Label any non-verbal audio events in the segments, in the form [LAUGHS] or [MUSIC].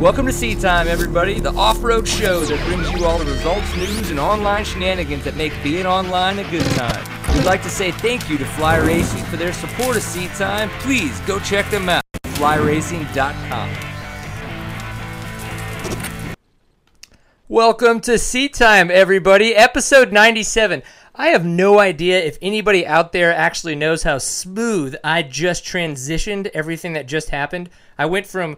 Welcome to Seat Time, everybody, the off road show that brings you all the results, news, and online shenanigans that make being online a good time. We'd like to say thank you to Fly Racing for their support of Seat Time. Please go check them out, flyracing.com. Welcome to Seat Time, everybody, episode 97. I have no idea if anybody out there actually knows how smooth I just transitioned everything that just happened. I went from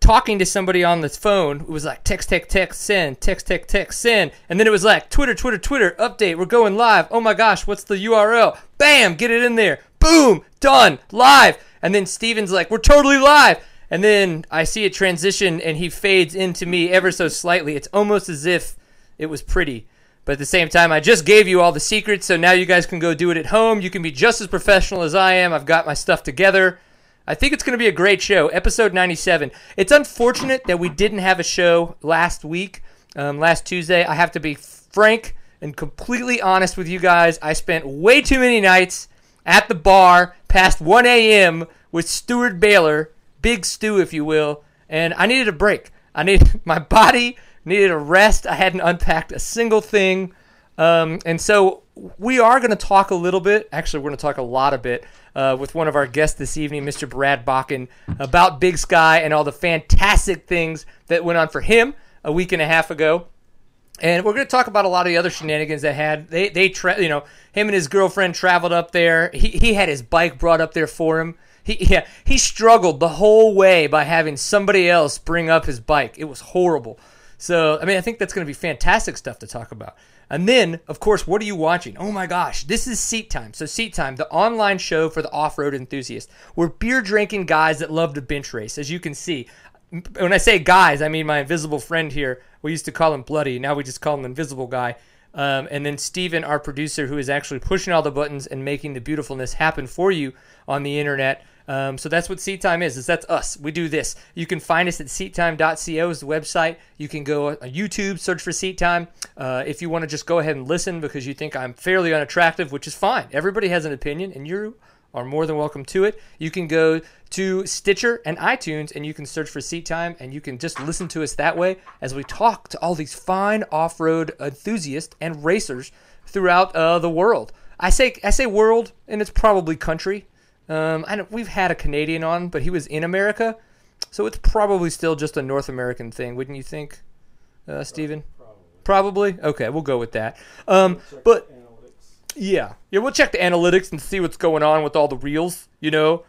talking to somebody on the phone. It was like text, text, text, send, text, text, text, send. And then it was like Twitter, Twitter, Twitter, update. We're going live. Oh my gosh, what's the URL? Bam, get it in there. Boom, done, live. And then Steven's like, we're totally live. And then I see it transition and he fades into me ever so slightly. It's almost as if it was pretty. But at the same time, I just gave you all the secrets, so now you guys can go do it at home. You can be just as professional as I am. I've got my stuff together. I think it's going to be a great show. Episode 97. It's unfortunate that we didn't have a show last week, um, last Tuesday. I have to be frank and completely honest with you guys. I spent way too many nights at the bar past 1 a.m. with Stuart Baylor, Big Stu, if you will, and I needed a break. I needed [LAUGHS] my body needed a rest. I hadn't unpacked a single thing. Um, and so we are going to talk a little bit. Actually, we're going to talk a lot of bit uh, with one of our guests this evening, Mr. Brad Bakken, about Big Sky and all the fantastic things that went on for him a week and a half ago. And we're going to talk about a lot of the other shenanigans that had. They, they, tra- you know, him and his girlfriend traveled up there. He, he had his bike brought up there for him. He, [LAUGHS] yeah, he struggled the whole way by having somebody else bring up his bike. It was horrible. So, I mean, I think that's going to be fantastic stuff to talk about. And then, of course, what are you watching? Oh my gosh, this is Seat Time. So, Seat Time, the online show for the off road enthusiast. We're beer drinking guys that love to bench race, as you can see. When I say guys, I mean my invisible friend here. We used to call him Bloody. Now we just call him Invisible Guy. Um, and then Steven, our producer, who is actually pushing all the buttons and making the beautifulness happen for you on the internet. Um, so that's what Seat Time is. Is that's us. We do this. You can find us at seattime.co is the website. You can go on YouTube, search for Seat Time. Uh, if you want to just go ahead and listen because you think I'm fairly unattractive, which is fine. Everybody has an opinion, and you are more than welcome to it. You can go to Stitcher and iTunes, and you can search for Seat Time, and you can just listen to us that way as we talk to all these fine off-road enthusiasts and racers throughout uh, the world. I say I say world, and it's probably country um, I we've had a Canadian on, but he was in America, so it's probably still just a North American thing, wouldn't you think, uh, Stephen? Probably. probably. Okay, we'll go with that. Um, but yeah, yeah, we'll check the analytics and see what's going on with all the reels. You know.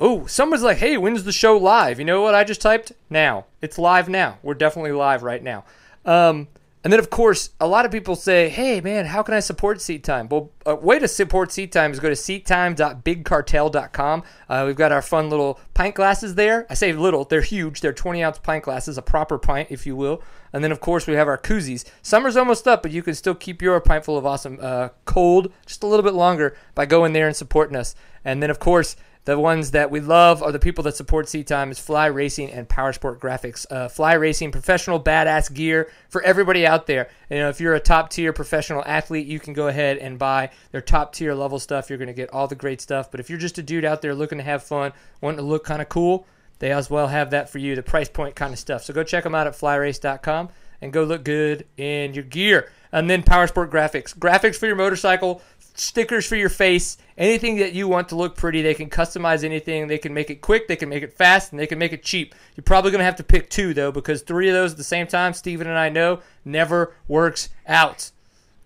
Oh, someone's like, "Hey, when's the show live?" You know what I just typed? Now it's live. Now we're definitely live right now. Um, and then, of course, a lot of people say, hey, man, how can I support Seat Time? Well, a way to support Seat Time is go to seattime.bigcartel.com. Uh, we've got our fun little pint glasses there. I say little, they're huge. They're 20 ounce pint glasses, a proper pint, if you will. And then, of course, we have our koozies. Summer's almost up, but you can still keep your pint full of awesome uh, cold just a little bit longer by going there and supporting us. And then, of course, the ones that we love are the people that support Seat Time is Fly Racing and Powersport Graphics. Uh, Fly Racing, professional badass gear for everybody out there. You know, if you're a top tier professional athlete, you can go ahead and buy their top tier level stuff. You're going to get all the great stuff. But if you're just a dude out there looking to have fun, wanting to look kind of cool, they as well have that for you, the price point kind of stuff. So go check them out at flyrace.com and go look good in your gear. And then Powersport Graphics. Graphics for your motorcycle stickers for your face, anything that you want to look pretty. They can customize anything. They can make it quick, they can make it fast, and they can make it cheap. You're probably going to have to pick two, though, because three of those at the same time, Steven and I know, never works out.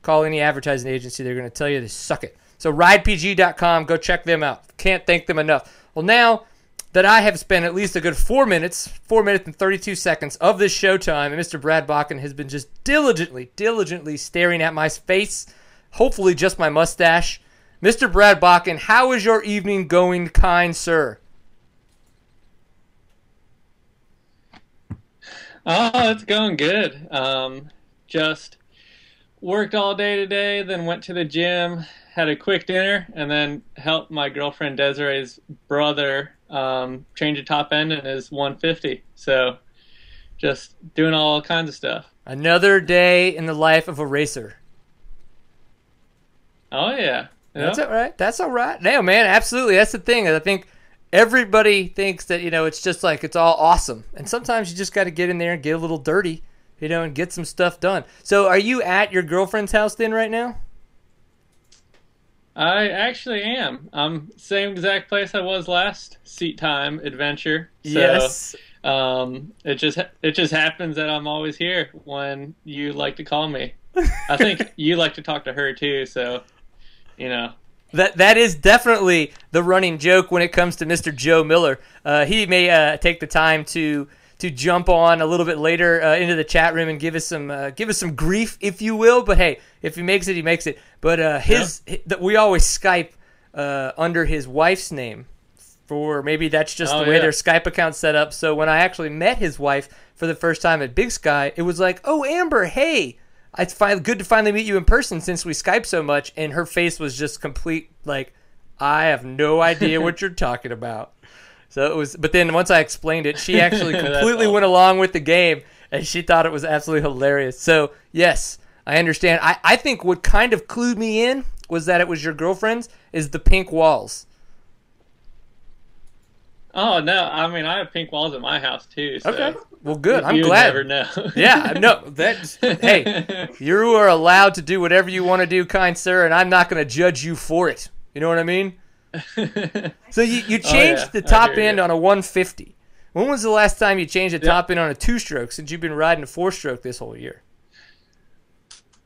Call any advertising agency, they're going to tell you they suck it. So, ridepg.com, go check them out. Can't thank them enough. Well, now that I have spent at least a good four minutes, four minutes and 32 seconds of this showtime, and Mr. Brad Bakken has been just diligently, diligently staring at my face hopefully just my mustache. Mr. Brad Bakken, how is your evening going, kind sir? Oh, it's going good. Um, just worked all day today, then went to the gym, had a quick dinner, and then helped my girlfriend Desiree's brother um, change a top end in his 150. So just doing all kinds of stuff. Another day in the life of a racer. Oh yeah. That's all right. That's all right. No, man, absolutely. That's the thing. I think everybody thinks that you know it's just like it's all awesome, and sometimes you just got to get in there and get a little dirty, you know, and get some stuff done. So, are you at your girlfriend's house then right now? I actually am. I'm same exact place I was last seat time adventure. So, yes. Um, it just it just happens that I'm always here when you like to call me. I think [LAUGHS] you like to talk to her too, so you know. That that is definitely the running joke when it comes to Mr. Joe Miller. Uh, he may uh, take the time to to jump on a little bit later uh, into the chat room and give us some uh, give us some grief, if you will. But hey, if he makes it, he makes it. But uh, his, yeah. his, we always Skype uh, under his wife's name. For maybe that's just oh, the way yeah. their Skype account set up. So when I actually met his wife for the first time at Big Sky, it was like, "Oh, Amber, hey, it's fine, good to finally meet you in person since we Skype so much." And her face was just complete like, "I have no idea what you're talking about." So it was, but then once I explained it, she [LAUGHS] actually completely went along with the game, and she thought it was absolutely hilarious. So yes, I understand. I, I think what kind of clued me in was that it was your girlfriend's is the pink walls. Oh no! I mean, I have pink walls at my house too. So okay. Well, good. I'm you glad. Never know. [LAUGHS] yeah. No. That hey. [LAUGHS] You are allowed to do whatever you want to do, kind sir, and I'm not going to judge you for it. You know what I mean? [LAUGHS] so you, you changed oh, yeah. the top end you. on a 150. When was the last time you changed the top end on a two stroke since you've been riding a four stroke this whole year?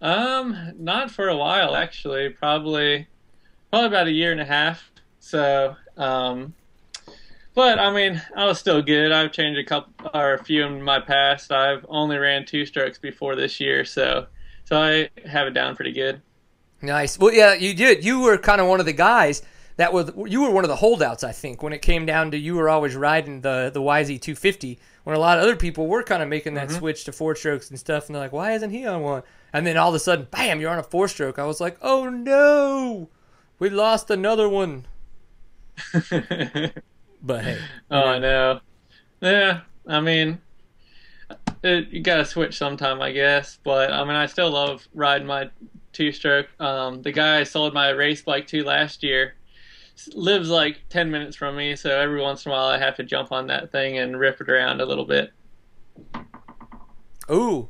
Um, not for a while actually. Probably, probably about a year and a half. So, um, but I mean, I was still good. I've changed a couple or a few in my past. I've only ran two strokes before this year, so so I have it down pretty good. Nice. Well, yeah, you did. You were kind of one of the guys that was you were one of the holdouts, I think, when it came down to you were always riding the the YZ 250 when a lot of other people were kind of making that mm-hmm. switch to four strokes and stuff, and they're like, why isn't he on one? And then all of a sudden, bam, you're on a four stroke. I was like, oh no, we lost another one. [LAUGHS] but hey, [LAUGHS] oh no, yeah, I mean. It, you gotta switch sometime, I guess. But I mean, I still love riding my two stroke. Um, the guy I sold my race bike to last year, lives like 10 minutes from me, so every once in a while I have to jump on that thing and rip it around a little bit. Ooh.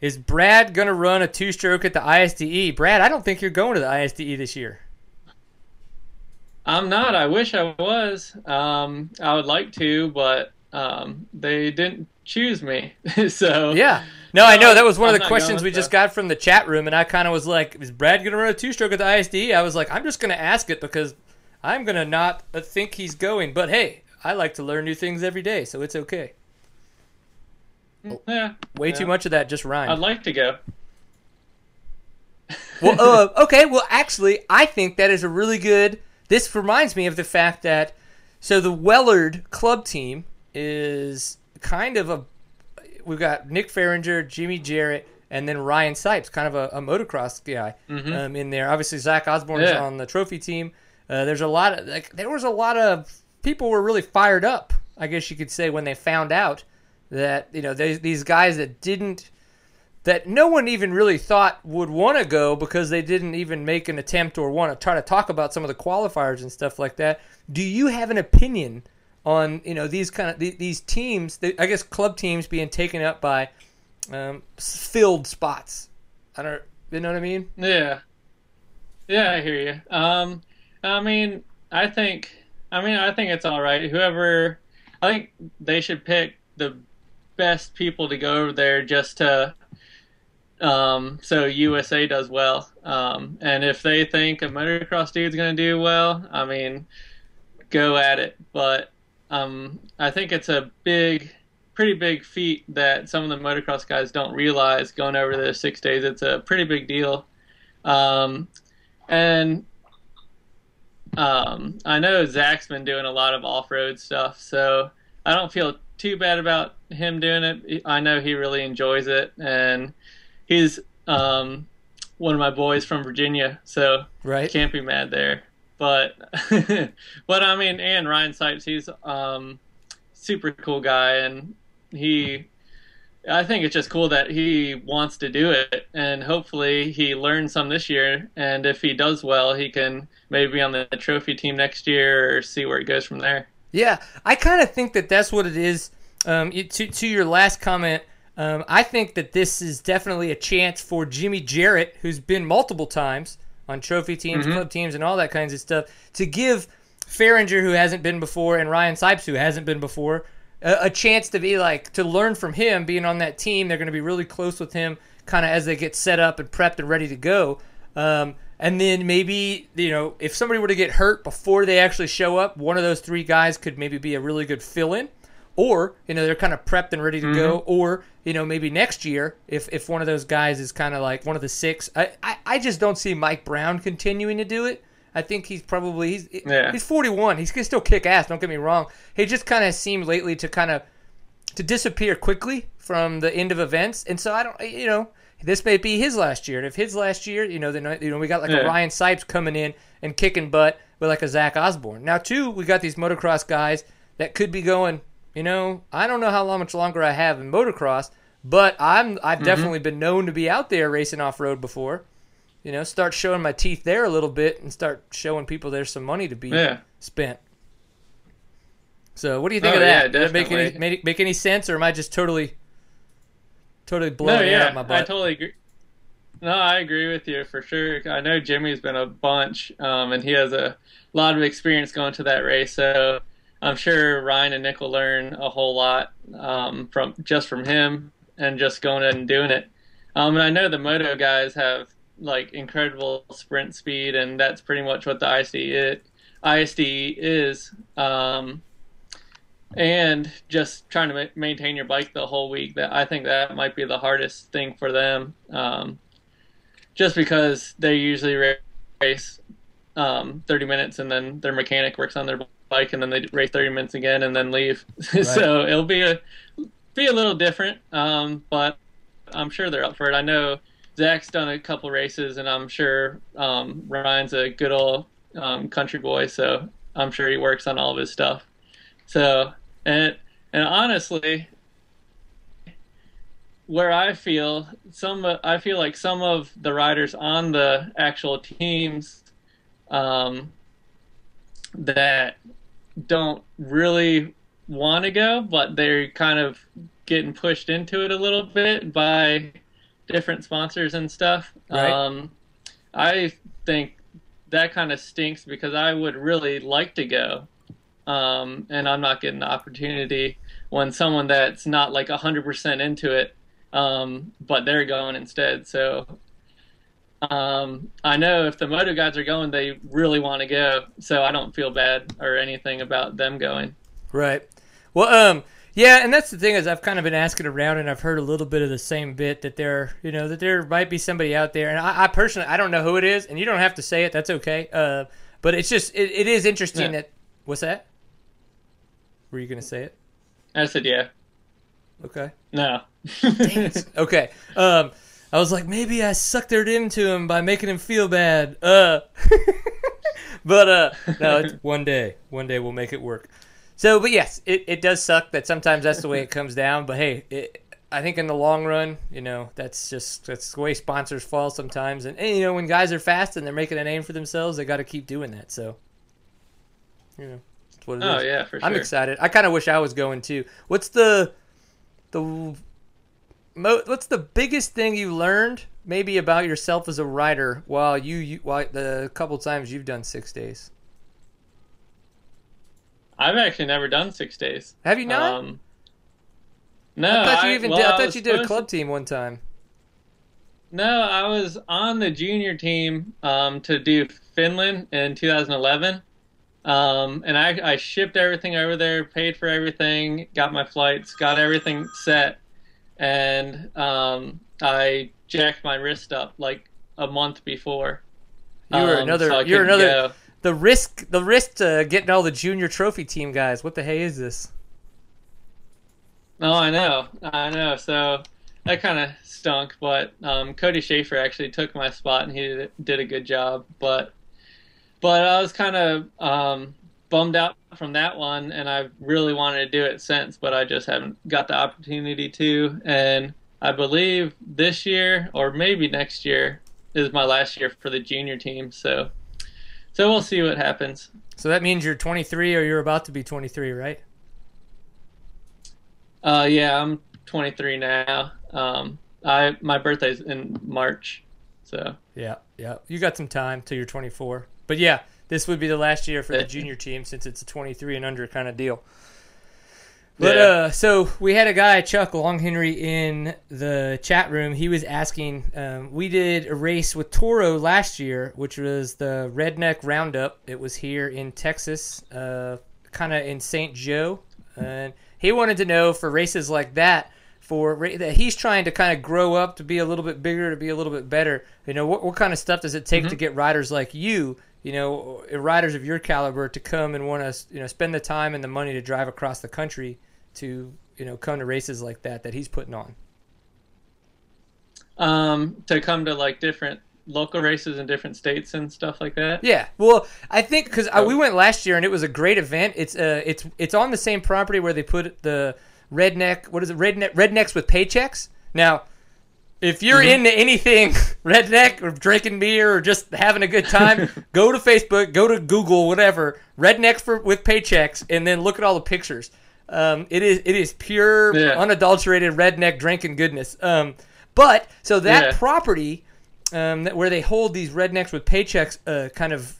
Is Brad going to run a two stroke at the ISDE? Brad, I don't think you're going to the ISDE this year. I'm not. I wish I was. Um, I would like to, but um, they didn't choose me. [LAUGHS] so yeah, no, I know that was one I'm of the questions we just got from the chat room, and I kind of was like, "Is Brad going to run a two stroke at the ISD?" I was like, "I'm just going to ask it because I'm gonna not think he's going, but hey, I like to learn new things every day, so it's okay. Yeah. Way yeah. too much of that just rhymed. I'd like to go. well, uh, okay. Well, actually, I think that is a really good. This reminds me of the fact that so the Wellard club team is kind of a. We've got Nick Fahringer, Jimmy Jarrett, and then Ryan Sipes, kind of a, a motocross guy mm-hmm. um, in there. Obviously, Zach Osborne yeah. is on the trophy team. Uh, there's a lot of like there was a lot of people were really fired up. I guess you could say when they found out that you know they, these guys that didn't that no one even really thought would want to go because they didn't even make an attempt or want to try to talk about some of the qualifiers and stuff like that. Do you have an opinion on you know these kind of these teams? I guess club teams being taken up by um, filled spots. I don't. You know what I mean? Yeah. Yeah, I hear you. Um, I mean, I think, I mean, I think it's all right. Whoever, I think they should pick the best people to go over there just to, um, so USA does well. Um, and if they think a motocross dude's going to do well, I mean, go at it. But um, I think it's a big, pretty big feat that some of the motocross guys don't realize going over the six days. It's a pretty big deal. Um, and um, I know Zach's been doing a lot of off-road stuff, so I don't feel too bad about him doing it. I know he really enjoys it, and he's um, one of my boys from Virginia, so right. can't be mad there. But [LAUGHS] but I mean, and Ryan Sipes, he's um, super cool guy, and he I think it's just cool that he wants to do it, and hopefully he learns some this year. And if he does well, he can maybe be on the trophy team next year or see where it goes from there. Yeah, I kind of think that that's what it is. Um, to to your last comment, um, I think that this is definitely a chance for Jimmy Jarrett, who's been multiple times on trophy teams, Mhm. club teams, and all that kinds of stuff, to give Fahringer, who hasn't been before, and Ryan Sipes, who hasn't been before, a, a chance to be like to learn from him, being on that team. They're going to be really close with him, kind of as they get set up and prepped and ready to go. Um, and then maybe you know if somebody were to get hurt before they actually show up, one of those three guys could maybe be a really good fill-in, or you know they're kind of prepped and ready to go, mm-hmm. or you know maybe next year if if one of those guys is kind of like one of the six. I, I I just don't see Mike Brown continuing to do it. I think he's probably he's Yeah. he's 41. He's gonna still kick ass. Don't get me wrong. He just kind of seemed lately to kind of to disappear quickly from the end of events, and so I don't you know this may be his last year. And if his last year, you know, then you know we got like a Ryan Sipes coming in and kicking butt with like a Zach Osborne. Now too, we got these motocross guys that could be going. You know, I don't know how long much longer I have in motocross, but I'm I've definitely been known to be out there racing off road before. You know, start showing my teeth there a little bit and start showing people there's some money to be Yeah. spent. So, what do you think Oh, of that? yeah, Does it make any make, make any sense, or am I just totally, totally blowing no, yeah, out my I totally agree. No, I agree with you for sure. I know Jimmy's been a bunch, um, and he has a lot of experience going to that race. So I'm sure Ryan and Nick will learn a whole lot um, from just from him and just going in and doing it. Um, and I know the moto guys have like incredible sprint speed, and that's pretty much what the ISD it, ISD is. Um, and just trying to ma- maintain your bike the whole week. That I think that might be the hardest thing for them, um, just because they usually race um, 30 minutes and then their mechanic works on their bike and then they race 30 minutes again and then leave. [LAUGHS] so it'll be a be a little different, um, but I'm sure they're up for it. I know Zach's done a couple races, and I'm sure um, Ryan's a good old um, country boy, so I'm sure he works on all of his stuff. So, and and honestly, where I feel some, I feel like some of the riders on the actual teams um, that don't really want to go, but they're kind of getting pushed into it a little bit by different sponsors and stuff. Right. Um, I think that kind of stinks because I would really like to go, um, and I'm not getting the opportunity when someone that's not like 100% into it, um, but they're going instead. So um, I know if the moto guys are going, they really want to go. So I don't feel bad or anything about them going. Right. Well, um, yeah, and that's the thing is I've kind of been asking around, and I've heard a little bit of the same bit that there, you know, that there might be somebody out there, and I, I personally I don't know who it is, and you don't have to say it. That's okay. Uh, but it's just it, it is interesting Yeah. that what's that? Were you gonna say it? I said, yeah, Okay. no. [LAUGHS] Okay. Um, I was like, maybe I sucked it into him by making him feel bad. Uh, [LAUGHS] but uh, no, it's [LAUGHS] one day. One day we'll make it work. So, but yes, it, it does suck that sometimes that's the way it [LAUGHS] comes down. But hey, it, I think in the long run, you know, that's just that's the way sponsors fall sometimes. And, and you know, when guys are fast and they're making a name for themselves, they got to keep doing that. So, you know, that's what it is. Oh yeah, for sure. I'm excited. I kind of wish I was going too. What's the the mo- what's the biggest thing you learned maybe about yourself as a writer while you, you while the couple times you've done 6 days? I've actually never done six days. Have you not? Um, no, I thought you even well, did. I I thought was you did a club team one time. No, I was on the junior team um, to do Finland in 2011. Um, and I, I shipped everything over there, paid for everything, got my flights, got everything set, and um, I jacked my wrist up like a month before. You were Um, another so you're another go. the risk the risk to getting all the junior trophy team guys. What the hey is this? Oh, I know, I know. So that kind of stunk, but um, Cody Schafer actually took my spot, and he did, did a good job. But but I was kind of um, bummed out from that one, and I've really wanted to do it since, but I just haven't got the opportunity to. And I believe this year or maybe next year is my last year for the junior team. So, so we'll see what happens. So that means you're 23 or you're about to be 23, right? Uh, yeah, I'm 23 now. Um, I my birthday's in March, so yeah, yeah, you got some time till you're 24. But yeah, this would be the last year for the [LAUGHS] junior team since it's a 23 and under kind of deal. But yeah. uh, so we had a guy, Chuck Long Henry, in the chat room. He was asking. Um, we did a race with Toro last year, which was the Redneck Roundup. It was here in Texas, uh, kind of in St. Jo, and he wanted to know for races like that, for that he's trying to kind of grow up to be a little bit bigger, to be a little bit better. You know, what, what kind of stuff does it take mm-hmm. to get riders like you you know, riders of your caliber to come and want to, you know, spend the time and the money to drive across the country to, you know, come to races like that that he's putting on? Um, to come to like different local races in different states and stuff like that. Yeah, well, I think because oh. we went last year and it was a great event. It's uh, it's it's on the same property where they put the redneck. What is it? Redneck rednecks with paychecks. Now, if you're mm-hmm. into anything [LAUGHS] redneck or drinking beer or just having a good time, [LAUGHS] go to Facebook, go to Google, whatever, redneck for with paychecks, and then look at all the pictures. Um, it is it is pure, yeah. unadulterated redneck drinking goodness. Um, but so that yeah. property um, that, where they hold these rednecks with paychecks uh, kind of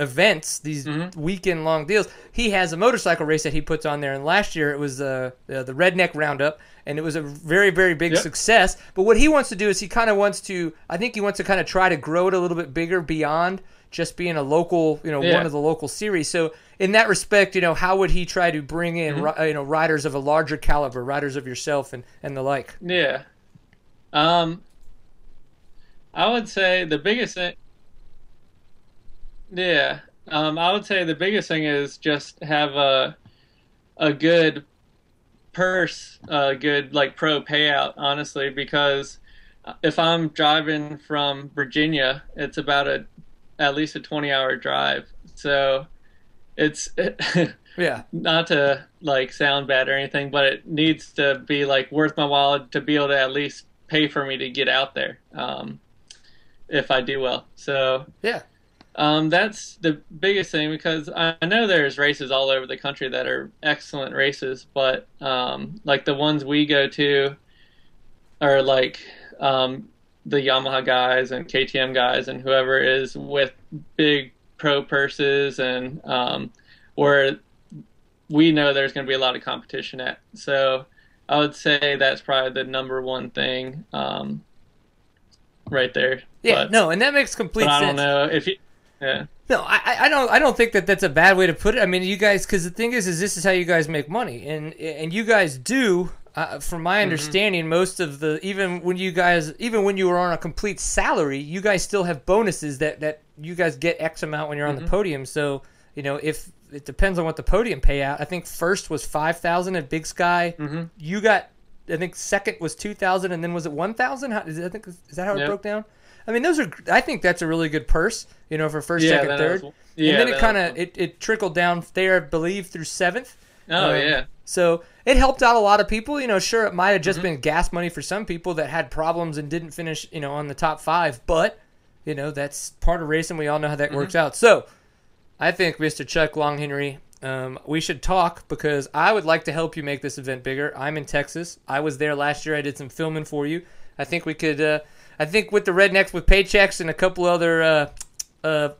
events, these mm-hmm. weekend long deals. He has a motorcycle race that he puts on there, and last year it was uh, the the Redneck Roundup, and it was a very very big yep. success. But what he wants to do is he kind of wants to, I think he wants to kind of try to grow it a little bit bigger beyond just being a local, you know, yeah. one of the local series. So in that respect, you know, how would he try to bring in, mm-hmm. you know, riders of a larger caliber, riders of yourself and and the like? Yeah. Um, I would say the biggest thing yeah, um, I would say the biggest thing is just have a a good purse, a good like pro payout. Honestly, because if I'm driving from Virginia, it's about a at least a 20 hour drive. So it's [LAUGHS] yeah, not to like sound bad or anything, but it needs to be like worth my while to be able to at least pay for me to get out there. Um, if I do well. So yeah, um, that's the biggest thing because I know there's races all over the country that are excellent races, but um, like the ones we go to are like um, the Yamaha guys and KTM guys and whoever is with big pro purses and um, where we know there's going to be a lot of competition at. So I would say that's probably the number one thing um, right there. Yeah, but, no, and that makes complete sense. I don't know if you yeah. No, I, I don't I don't think that that's a bad way to put it. I mean, you guys, because the thing is, is this is how you guys make money, and and you guys do. Uh, from my mm-hmm. understanding, mm-hmm. most of the even when you guys even when you are on a complete salary, you guys still have bonuses that that you guys get X amount when you're on mm-hmm. the podium. So you know if it depends on what the podium payout. I think first was five thousand at Big Sky. Mm-hmm. You got I think second was two thousand, and then was it one thousand? I think is that how it yep. broke down? I mean, those are. I think that's a really good purse. You know, for first, yeah, second, third, was, yeah, and then it kind of it, it trickled down there, I believe, through seventh. Oh um, yeah. So it helped out a lot of people. You know, sure, it might have just mm-hmm. been gas money for some people that had problems and didn't finish. You know, on the top five, but you know that's part of racing. We all know how that mm-hmm. works out. So I think Mr. Chuck Long Henry. Um, we should talk because I would like to help you make this event bigger. I'm in Texas. I was there last year. I did some filming for you. I think we could uh, I think with the rednecks with paychecks and a couple other uh, uh,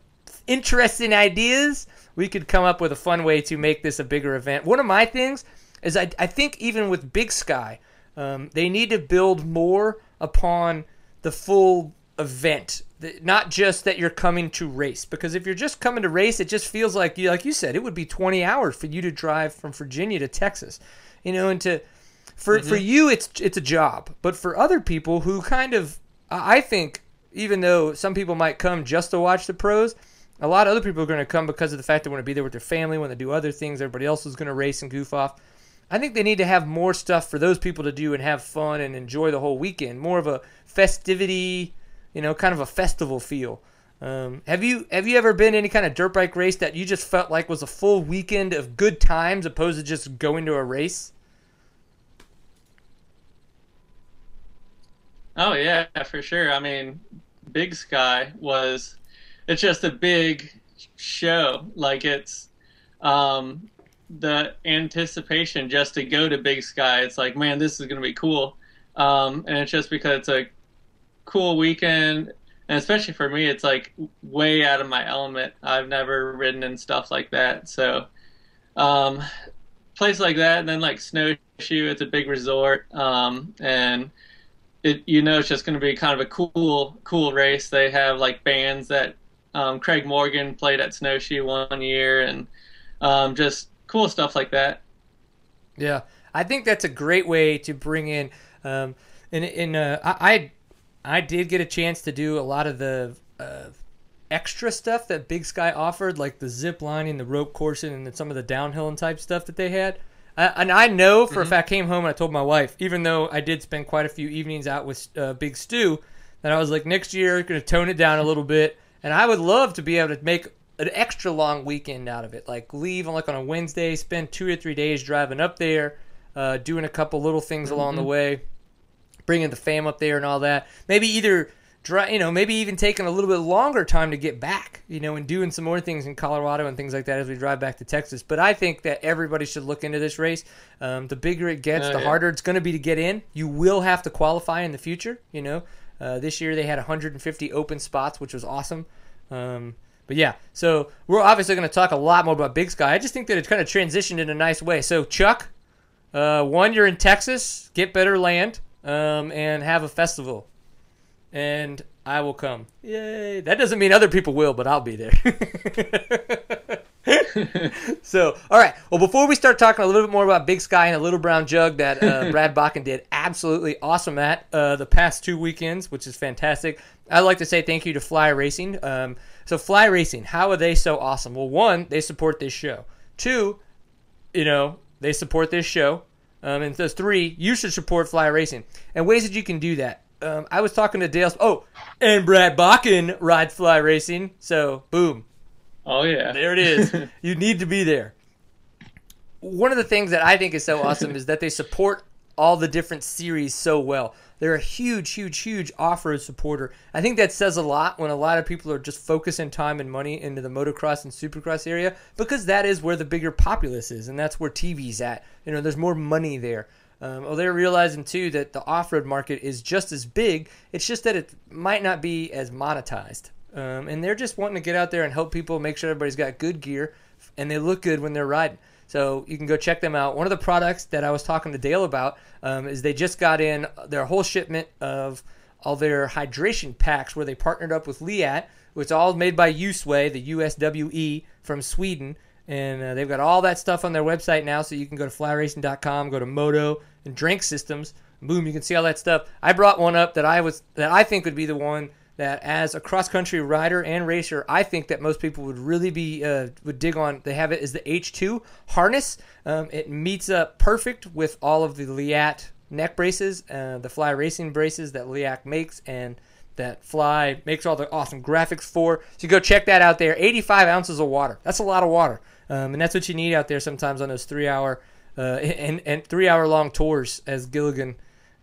interesting ideas, we could come up with a fun way to make this a bigger event. One of my things is I, I think even with Big Sky, um, they need to build more upon the full event not just that you're coming to race because if you're just coming to race it just feels like you like you said it would be 20 hours for you to drive from Virginia to Texas you know and to for mm-hmm. for you it's it's a job but for other people who kind of I think even though some people might come just to watch the pros, a lot of other people are going to come because of the fact they want to be there with their family, want to do other things. Everybody else is going to race and goof off. I think they need to have more stuff for those people to do and have fun and enjoy the whole weekend. More of a festivity, you know, kind of a festival feel. Um, have you have you ever been any kind of dirt bike race that you just felt like was a full weekend of good times opposed to just going to a race? Oh yeah, for sure. I mean, Big Sky was it's just a big show. Like it's um the anticipation just to go to Big Sky. It's like, man, this is going to be cool. Um and it's just because it's a cool weekend and especially for me, it's like way out of my element. I've never ridden and stuff like that, so um, place like that, and then like snowshoe, it's a big resort, um, and it you know it's just going to be kind of a cool cool race. They have like bands that um, Craig Morgan played at Snowshoe one year, and um, just cool stuff like that. Yeah, I think that's a great way to bring in. Um, and in uh, I I did get a chance to do a lot of the uh, extra stuff that Big Sky offered, like the zip lining, the rope coursing, and some of the downhill and type stuff that they had. Uh, and I know for mm-hmm. a fact, I came home and I told my wife, even though I did spend quite a few evenings out with uh, Big Stu, that I was like, next year, going to tone it down a little bit. And I would love to be able to make an extra long weekend out of it. Like leave on like on a Wednesday, spend two or three days driving up there, uh, doing a couple little things mm-hmm. along the way bringing the fam up there and all that. Maybe either you know, maybe even taking a little bit longer time to get back, you know, and doing some more things in Colorado and things like that as we drive back to Texas. But I think that everybody should look into this race. Um, the bigger it gets, oh, the yeah. harder it's going to be to get in. You will have to qualify in the future. You know, uh, this year they had 150 open spots, which was awesome. Um, but yeah, so we're obviously going to talk a lot more about Big Sky. I just think that it's kind of transitioned in a nice way. So Chuck, uh, one, you're in Texas, get better land um, and have a festival, and I will come. Yay! That doesn't mean other people will, but I'll be there. [LAUGHS] so, all right. Well, before we start talking a little bit more about Big Sky and a Little Brown Jug that uh, [LAUGHS] Brad Bakken did absolutely awesome at uh, the past two weekends, which is fantastic. I'd like to say thank you to Fly Racing. Um, so, Fly Racing, how are they so awesome? Well, one, they support this show. Two, you know, they support this show. Um, and says three, you should support Fly Racing. And ways that you can do that. Um, I was talking to Dale. Oh, and Brad Bakken rides Fly Racing. So boom. Oh yeah. There it is. [LAUGHS] you need to be there. One of the things that I think is so awesome is that they support all the different series so well. They're a huge, huge, huge off-road supporter. I think that says a lot when a lot of people are just focusing time and money into the motocross and supercross area because that is where the bigger populace is, and that's where TV's at. You know, there's more money there. Um, well, they're realizing too that the off-road market is just as big. It's just that it might not be as monetized, um, and they're just wanting to get out there and help people make sure everybody's got good gear and they look good when they're riding. So you can go check them out. One of the products that I was talking to Dale about um, is they just got in their whole shipment of all their hydration packs where they partnered up with Leatt, which all made by Usway, the USWE from Sweden. And uh, they've got all that stuff on their website now, so you can go to flyracing.com, go to Moto and Drink Systems. Boom, you can see all that stuff. I brought one up that I was that I think would be the one that as a cross country rider and racer, I think that most people would really be uh, would dig on. They have it is the H2 harness. Um, it meets up perfect with all of the Leatt neck braces, uh, the Fly Racing braces that Leatt makes, and that Fly makes all the awesome graphics for. So you go check that out there. 85 ounces of water. That's a lot of water, um, and that's what you need out there sometimes on those three hour uh, and, and three hour long tours, as Gilligan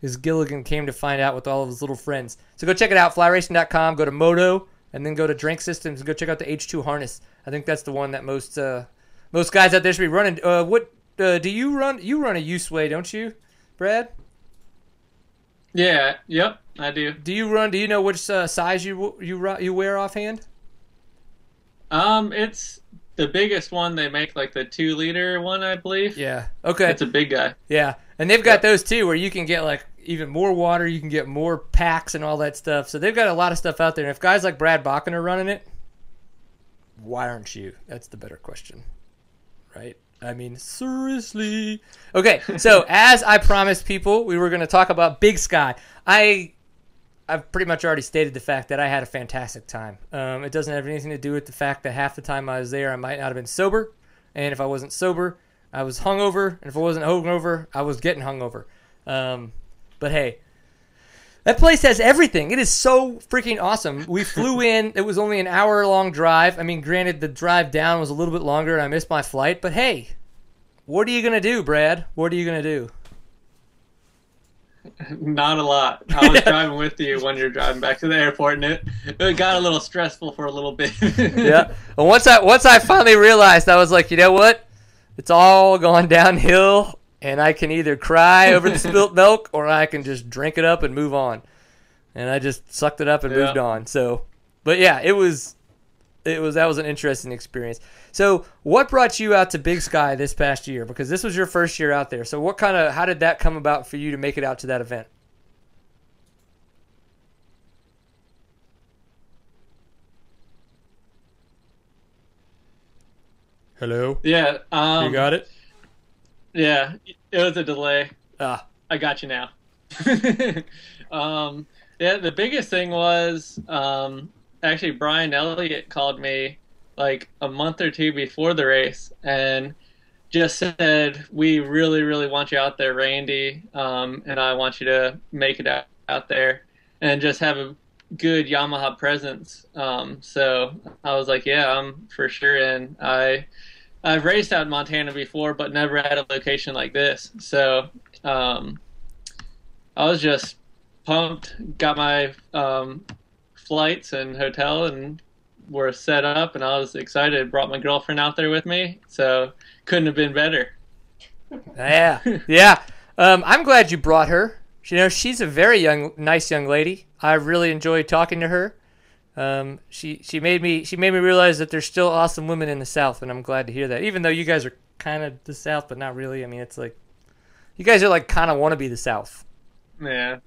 as Gilligan came to find out with all of his little friends. So go check it out, flyracing.com. Go to Moto, and then go to Drink Systems and go check out the H2 harness. I think that's the one that most uh, most guys out there should be running. Uh, what uh, do you run? You run a USWE, don't you, Brad? Yeah. Yep. I do. Do you run? Do you know which uh, size you you you wear offhand? Um, it's the biggest one they make, like the two liter one, I believe. Yeah. Okay. It's a big guy. Yeah, and they've got those too, where you can get like even more water, you can get more packs and all that stuff. So they've got a lot of stuff out there. And if guys like Brad Bakken are running it, why aren't you? That's the better question, right? I mean, seriously. Okay, so [LAUGHS] as I promised people, we were going to talk about Big Sky. I I've pretty much already stated the fact that I had a fantastic time. Um, it doesn't have anything to do with the fact that half the time I was there, I might not have been sober, and if I wasn't sober, I was hungover, and if I wasn't hungover, I was getting hungover. Um, but hey, That place has everything. It is so freaking awesome. We [LAUGHS] flew in. It was only an hour long drive. I mean, granted, the drive down was a little bit longer and I missed my flight, but hey, what are you going to do, Brad? What are you going to do? Not a lot. I was driving with you when you're driving back to the airport, and it, it got a little stressful for a little bit. yeah. [LAUGHS] Well, once I once I finally realized, I was like, you know what? It's all gone downhill, and I can either cry over the spilt [LAUGHS] milk or I can just drink it up and move on. And I just sucked it up and Yeah. moved on. So, but yeah, it was it was that was an interesting experience. So, what brought you out to Big Sky this past year? Because this was your first year out there. So, what kind of how did that come about for you to make it out to that event? Hello. yeah. Um, you got it. Yeah, it was a delay. Ah, I got you now. [LAUGHS] um, yeah, the biggest thing was um, actually Brian Elliott called me like a month or two before the race and just said, "We really, really want you out there, Randy, um, and I want you to make it out, out there and just have a good Yamaha presence." Um, so I was like, "Yeah, I'm for sure in." I I've raced out in Montana before, but never at a location like this. So um, I was just pumped. Got my um, flights and hotel, and were set up, and I was excited. Brought my girlfriend out there with me, so couldn't have been better. Yeah, [LAUGHS] yeah. Um, I'm glad you brought her. You know, she's a very young, nice young lady. I really enjoyed talking to her. Um, she she made me she made me realize that there's still awesome women in the South, and I'm glad to hear that. Even though you guys are kind of the South, but not really. I mean, it's like you guys are like kind of want to be the South, Yeah,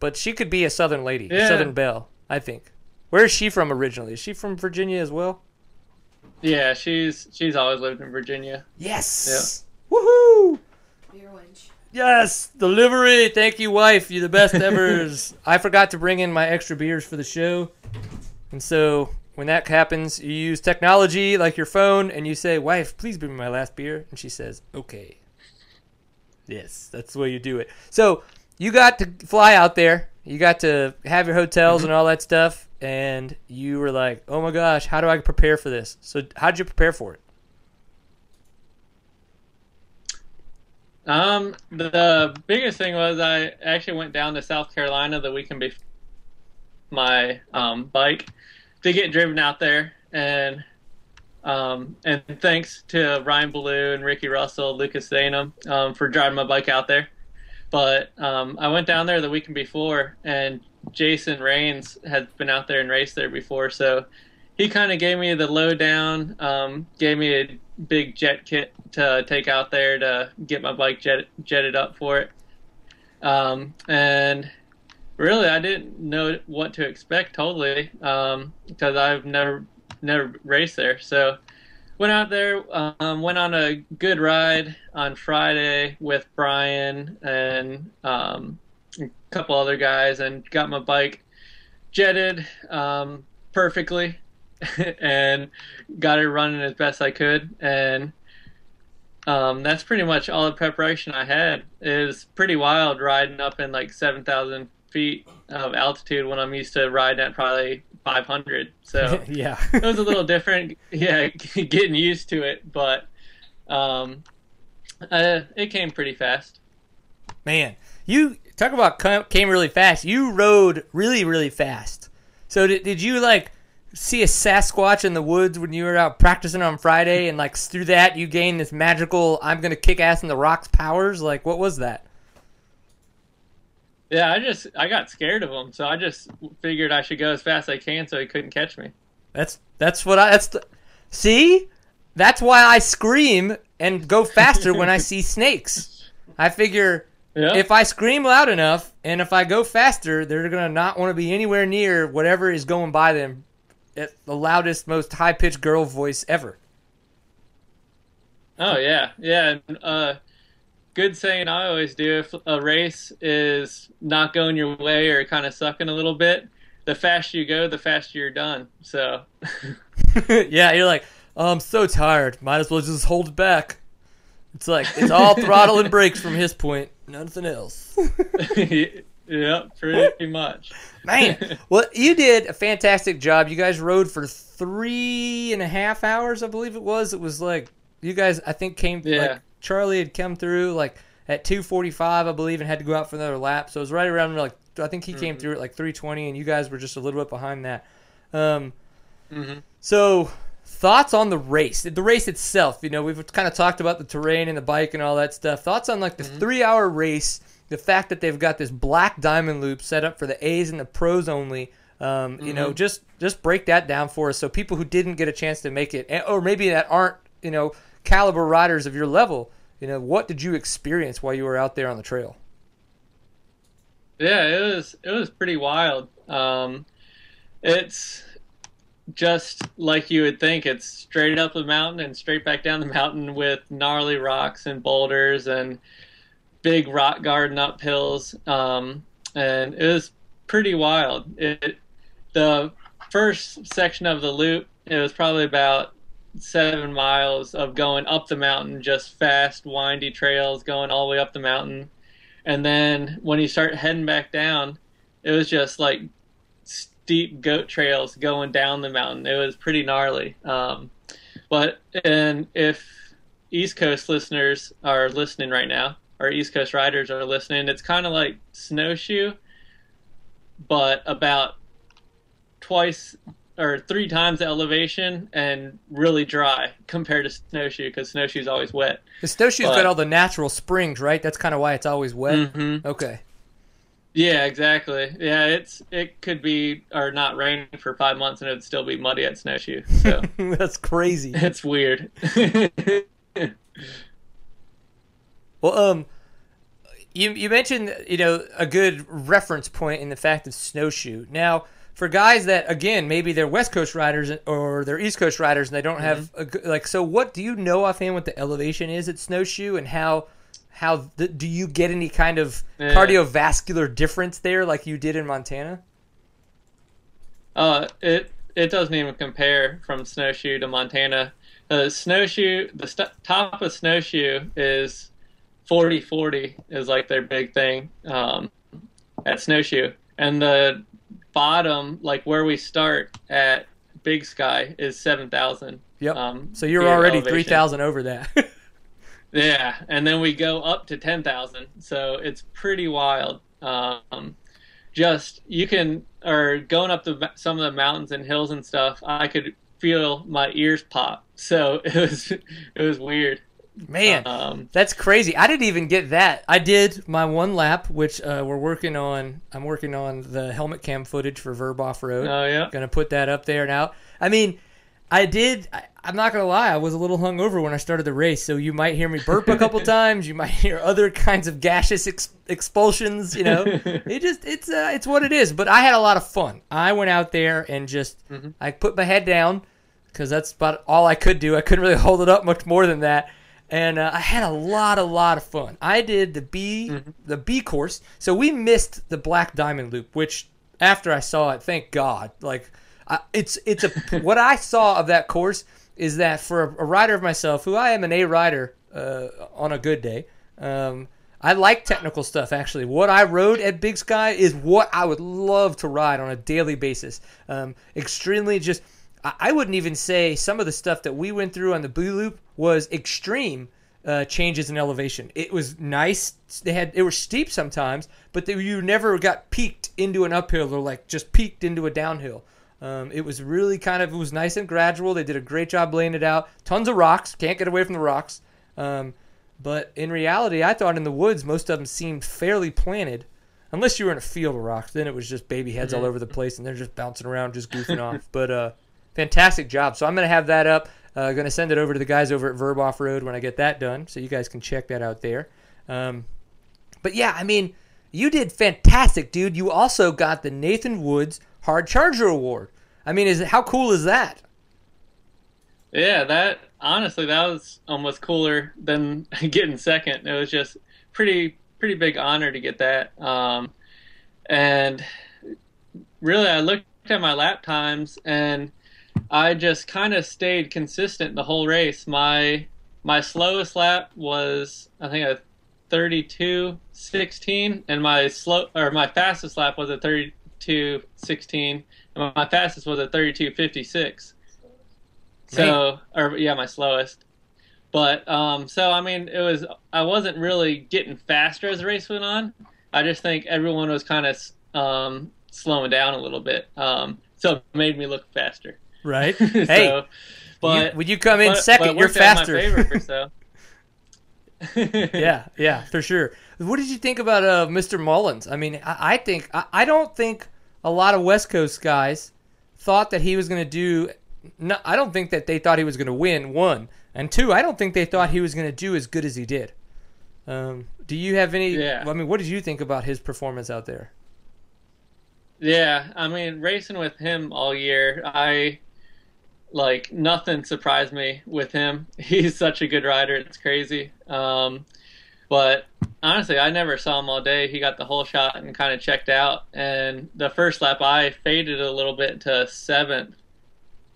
but she could be a Southern lady, a Yeah. Southern belle. I think. Where is she from originally? Is she from Virginia as well? yeah. She's she's always lived in Virginia. Yes. Yeah. Woohoo! Beer wench. Yes, delivery. Thank you, wife. You're the best [LAUGHS] ever. I forgot to bring in my extra beers for the show. And so when that happens, you use technology like your phone and you say, Wife, please bring me my last beer. And she says, Okay. Yes, that's the way you do it. So you got to fly out there. You got to have your hotels mm-hmm. and all that stuff. And you were like, Oh my gosh, how do I prepare for this? So, how did you prepare for it? Um, the biggest thing was I actually went down to South Carolina the weekend before my um, bike to get driven out there, and um, and thanks to Ryan Ballou and Ricky Russell, Lucas Zanum, um, for driving my bike out there. But um, I went down there the weekend before, and Jason Rains has been out there and raced there before, so he kind of gave me the lowdown, um, gave me a big jet kit to take out there to get my bike jet, jetted up for it. Um, and really, I didn't know what to expect totally because I've never never raced there. So went out there, um, went on a good ride on Friday with Brian and um, a couple other guys, and got my bike jetted um, perfectly [LAUGHS] and got it running as best I could. And um, that's pretty much all the preparation I had. It was pretty wild riding up in like 7,000 feet of altitude when I'm used to riding at probably 500. So [LAUGHS] yeah. it was a little different. Yeah, [LAUGHS] getting used to it, but um, uh, it came pretty fast. Man, you talk about came really fast. You rode really, really fast. So did, did you like see a Sasquatch in the woods when you were out practicing on Friday, and like through that you gained this magical "I'm gonna kick ass in the rocks" powers? Like, what was that? Yeah, I just I got scared of him, so I just figured I should go as fast as I can so he couldn't catch me. That's that's what I that's the, see. That's why I scream and go faster when I see [LAUGHS] snakes. I figure Yeah. if I scream loud enough and if I go faster, they're gonna not want to be anywhere near whatever is going by them at the loudest, most high pitched girl voice ever. Oh yeah, yeah. And, uh, good saying I always do. If a race is not going your way or kind of sucking a little bit, the faster you go, the faster you're done. So, [LAUGHS] yeah, you're like, oh, I'm so tired. Might as well just hold it back. It's like it's all throttle and brakes from his point, nothing else. yeah, [LAUGHS] Yeah, pretty much. Man, [LAUGHS] well, you did a fantastic job. You guys rode for three and a half hours, I believe it was. It was like you guys, I think, came. Yeah. Like, Charlie had come through like at two forty-five, I believe, and had to go out for another lap. So it was right around like I think he came through at like three twenty, and you guys were just a little bit behind that. Um, hmm so thoughts on the race, the race itself. You know, we've kind of talked about the terrain and the bike and all that stuff. Thoughts on like the three-hour race, the fact that they've got this black diamond loop set up for the A's and the pros only. Um, You know, just just break that down for us, so people who didn't get a chance to make it, or maybe that aren't you know caliber riders of your level. You know, what did you experience while you were out there on the trail? Yeah, it was it was pretty wild. Um, it's just like you would think. It's straight up the mountain and straight back down the mountain with gnarly rocks and boulders and big rock garden uphills. Um, and it was pretty wild. It the first section of the loop. It was probably about seven miles of going up the mountain, just fast, windy trails going all the way up the mountain. And then when you start heading back down, it was just like steep goat trails going down the mountain. It was pretty gnarly. Um, but and if East Coast listeners are listening right now, or East Coast riders are listening, it's kind of like snowshoe, but about twice or three times the elevation and really dry compared to snowshoe because snowshoe's always wet. The snowshoe's But- got all the natural springs, right? That's kind of why it's always wet. hmm Okay. Yeah, exactly. Yeah, it's it could be or not rain for five months and it'd still be muddy at snowshoe. So [LAUGHS] That's crazy. [LAUGHS] it's weird. [LAUGHS] Well, um, you you mentioned you know a good reference point in the fact of snowshoe. Now, for guys that again maybe they're West Coast riders or they're East Coast riders and they don't have a, good- like so. What do you know offhand what the elevation is at snowshoe and how how the, do you get any kind of Yeah. cardiovascular difference there like you did in Montana? Uh, it it doesn't even compare from snowshoe to Montana. The snowshoe, the st- top of snowshoe is 40 40 is like their big thing um, at snowshoe, and the bottom, like where we start at Big Sky, is 7,000. Yep. Um, So you're already elevation. three thousand over that. [LAUGHS] Yeah, and then we go up to ten thousand, so it's pretty wild. Um, just you can, or going up the some of the mountains and hills and stuff, I could feel my ears pop. So [LAUGHS] it was it was weird. Man, Um, That's crazy. I didn't even get that. I did my one lap, which uh, we're working on. I'm working on the helmet cam footage for Verb Off Road. oh yeah, Gonna put that up there now. I mean, I did. I, I'm not gonna lie. I was a little hungover when I started the race, so you might hear me burp a couple [LAUGHS] times. You might hear other kinds of gaseous ex- expulsions. You know, [LAUGHS] it just it's uh, it's what it is. But I had a lot of fun. I went out there and just I put my head down because that's about all I could do. I couldn't really [LAUGHS] hold it up much more than that. And uh, I had a lot, a lot of fun. I did the B, the B course. So we missed the Black Diamond Loop, which after I saw it, thank God. Like, I, it's it's a [LAUGHS] what I saw of that course is that for a, a rider of myself, who I am an A rider uh, on a good day, um, I like technical stuff. Actually, what I rode at Big Sky is what I would love to ride on a daily basis. Um, extremely just. I wouldn't even say some of the stuff that we went through on the Blue Loop was extreme uh, changes in elevation. It was nice. They had it were steep sometimes, but they, you never got peaked into an uphill or like just peaked into a downhill. Um, it was really kind of it was nice and gradual. They did a great job laying it out. Tons of rocks. Can't get away from the rocks. Um, but in reality, I thought in the woods most of them seemed fairly planted. Unless you were in a field of rocks, then it was just baby heads all over the place, and they're just bouncing around, just goofing off. [LAUGHS] But uh, fantastic job. So I'm gonna have that up. Uh, gonna send it over to the guys over at Verb Off Road when I get that done, so you guys can check that out there. Um, but yeah, I mean, you did fantastic, dude. You also got the Nathan Woods Hard Charger Award. I mean, is it how cool is that? yeah. That honestly, that was almost cooler than [LAUGHS] getting second. It was just pretty pretty big honor to get that. Um, and really, I looked at my lap times and I just kind of stayed consistent the whole race. My my slowest lap was I think a 32:16, and my slow or my fastest lap was a 32:16, and my fastest was a 32:56. So, or yeah, my slowest. But um, so I mean, it was I wasn't really getting faster as the race went on. I just think everyone was kind of um, slowing down a little bit, um, so it made me look faster. Right. [LAUGHS] so, hey, but you, when you come in but, second, but you're worked out in faster. Favor, so. [LAUGHS] [LAUGHS] yeah, yeah, for sure. What did you think about uh, Mr. Mullins? I mean, I, I think I, I don't think a lot of West Coast guys thought that he was going to do. No, I don't think that they thought he was going to win. One and two, I don't think they thought he was going to do as good as he did. Um, do you have any? Yeah. I mean, what did you think about his performance out there? Yeah, I mean, racing with him all year, I like nothing surprised me with him. [LAUGHS] He's such a good rider; it's crazy. Um, but honestly, I never saw him all day. He got the whole shot and kind of checked out. And the first lap, I faded a little bit to seventh,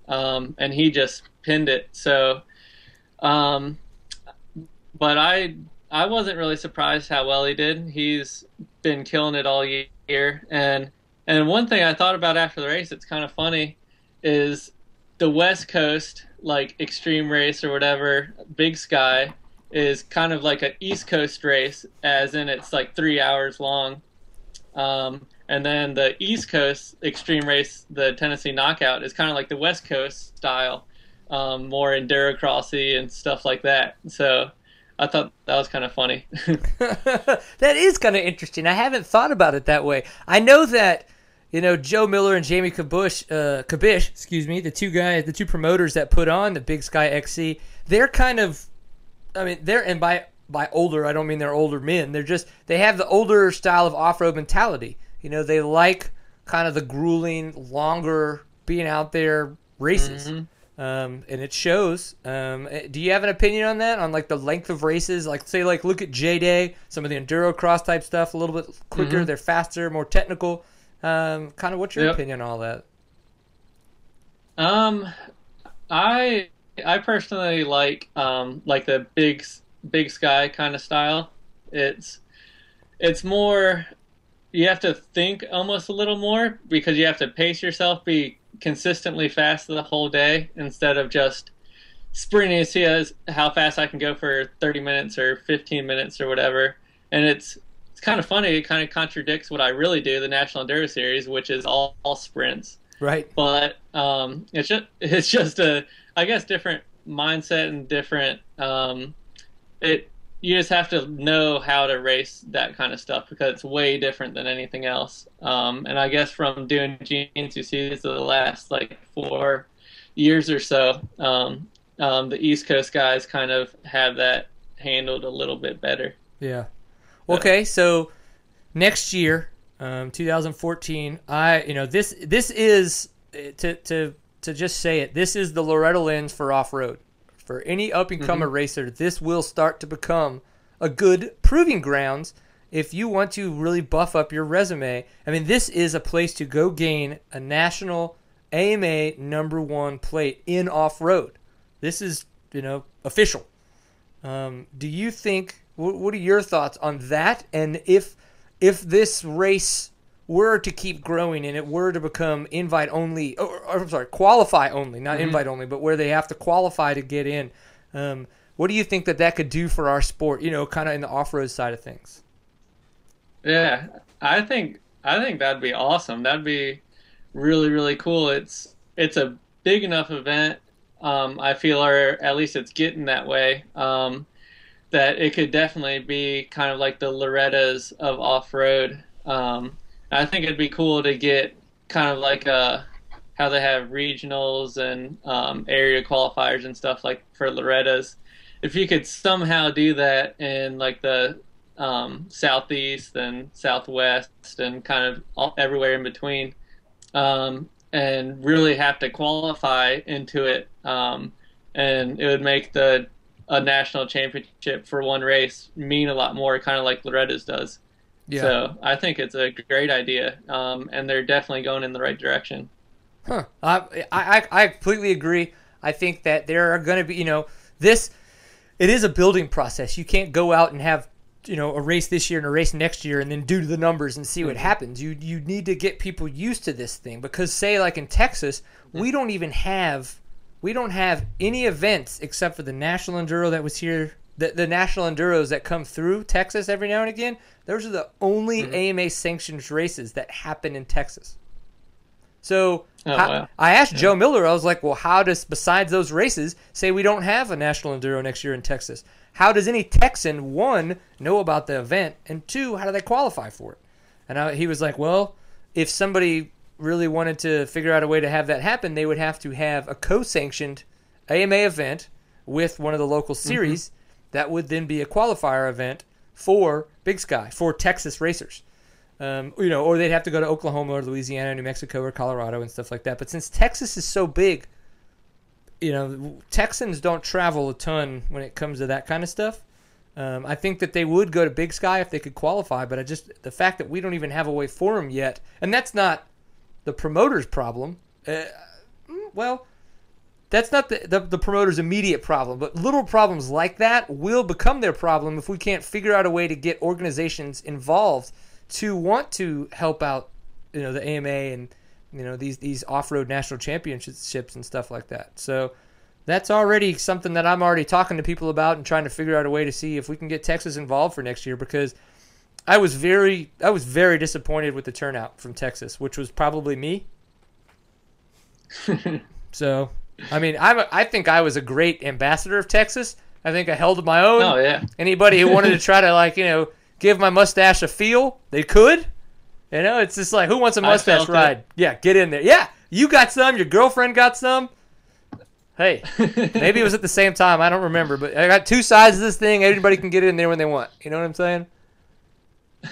um, and he just pinned it. So, um, but I I wasn't really surprised how well he did. He's been killing it all year, and and one thing I thought about after the race, it's kind of funny, is the West Coast, like Extreme Race or whatever, Big Sky, is kind of like an East Coast race, as in it's like three hours long. Um, and then the East Coast Extreme Race, the Tennessee Knockout, is kind of like the West Coast style, um, more endurocrossy and stuff like that. So I thought that was kind of funny. [LAUGHS] [LAUGHS] that is kind of interesting. I haven't thought about it that way. I know that you know Joe Miller and Jamie Kabush, uh, Kabish, excuse me, the two guys, the two promoters that put on the Big Sky XC. They're kind of, I mean, they're and by by older, I don't mean they're older men. They're just they have the older style of off road mentality. You know, they like kind of the grueling, longer being out there races. Mm-hmm. Um, and it shows. Um, do you have an opinion on that? On like the length of races? Like say, like look at J Day, some of the enduro cross type stuff, a little bit quicker. Mhm. They're faster, more technical. Um, kind of what's your Yep. opinion on all that? Um, I I personally like um like the big big sky kind of style. It's it's more you have to think almost a little more because you have to pace yourself, be consistently fast the whole day instead of just sprinting to see how fast I can go for 30 minutes or 15 minutes or whatever. And it's it's kind of funny. It kind of contradicts what I really do, the National Enduro Series, which is all, all sprints Right. but um, it's just [LAUGHS] it's just a I guess different mindset and different um, it you just have to know how to race that kind of stuff because it's way different than anything else. Um, and I guess from doing GNCC series the last like four years or so, um, um, the East Coast guys kind of have that handled a little bit better. Yeah. Okay, so next year, um, 2014, I you know this this is eh, to to to just say it. This is the Loretta Lynn's for off road. For any up and comer racer, this will start to become a good proving grounds if you want to really buff up your resume. I mean, this is a place to go gain a national AMA number one plate in off road. This is you know official. Um, do you think? What, what are your thoughts on that? And if if this race were to keep growing and it were to become invite only, or, or I'm sorry, qualify only, not invite only, but where they have to qualify to get in, um, what do you think that that could do for our sport? You know, kind of in the off road side of things. Yeah, I think I think that'd be awesome. That'd be really really cool. It's it's a big enough event. Um, I feel, or at least it's getting that way. Um, that it could definitely be kind of like the Loretta's of off road. Um, I think it'd be cool to get kind of like a how they have regionals and um, area qualifiers and stuff like for Loretta's. If you could somehow do that in like the um, southeast and southwest and kind of all, everywhere in between, um, and really have to qualify into it, um, and it would make the a national championship for one race mean a lot more, kind of like Loretta's does. So I think it's a great idea, um, and they're definitely going in the right direction. Huh. I, I I completely agree. I think that there are going to be, you know, this. It is a building process. You can't go out and have you know a race this year and a race next year and then do the numbers and see what Mhm. happens. You you need to get people used to this thing because say like in Texas, we don't even have we don't have any events except for the National Enduro that was here. The, the national enduros that come through Texas every now and again, those are the only Mhm. AMA sanctioned races that happen in Texas. So Oh, I, wow. I asked Joe Miller, I was like, well, how does, besides those races, say we don't have a national enduro next year in Texas? How does any Texan, one, know about the event, and two, how do they qualify for it? And I, he was like, well, if somebody really wanted to figure out a way to have that happen, they would have to have a co sanctioned AMA event with one of the local series that would then be a qualifier event for Big Sky, for Texas racers. Um, you know, or they'd have to go to Oklahoma or Louisiana, New Mexico or Colorado and stuff like that. But since Texas is so big, you know, Texans don't travel a ton when it comes to that kind of stuff. Um, I think that they would go to Big Sky if they could qualify, but I just the fact that we don't even have a way for them yet, and that's not the promoter's problem. Uh, mm, well, that's not the, the the promoter's immediate problem, but little problems like that will become their problem if we can't figure out a way to get organizations involved to want to help out, you know, the AMA and you know these these off-road national championships and stuff like that. So that's already something that I'm already talking to people about and trying to figure out a way to see if we can get Texas involved for next year because I was very I was very disappointed with the turnout from Texas, which was probably me. [LAUGHS] So, I mean, I'm a, I think I was a great ambassador of Texas. I think I held my own. oh yeah. Anybody who wanted to try to like you know give my mustache a feel, they could. You know, it's just like who wants a mustache felt it. ride? Yeah, get in there. Yeah, you got some. Your girlfriend got some. Hey, [LAUGHS] maybe it was at the same time. I don't remember, but I got two sides of this thing. Everybody can get in there when they want. You know what I'm saying?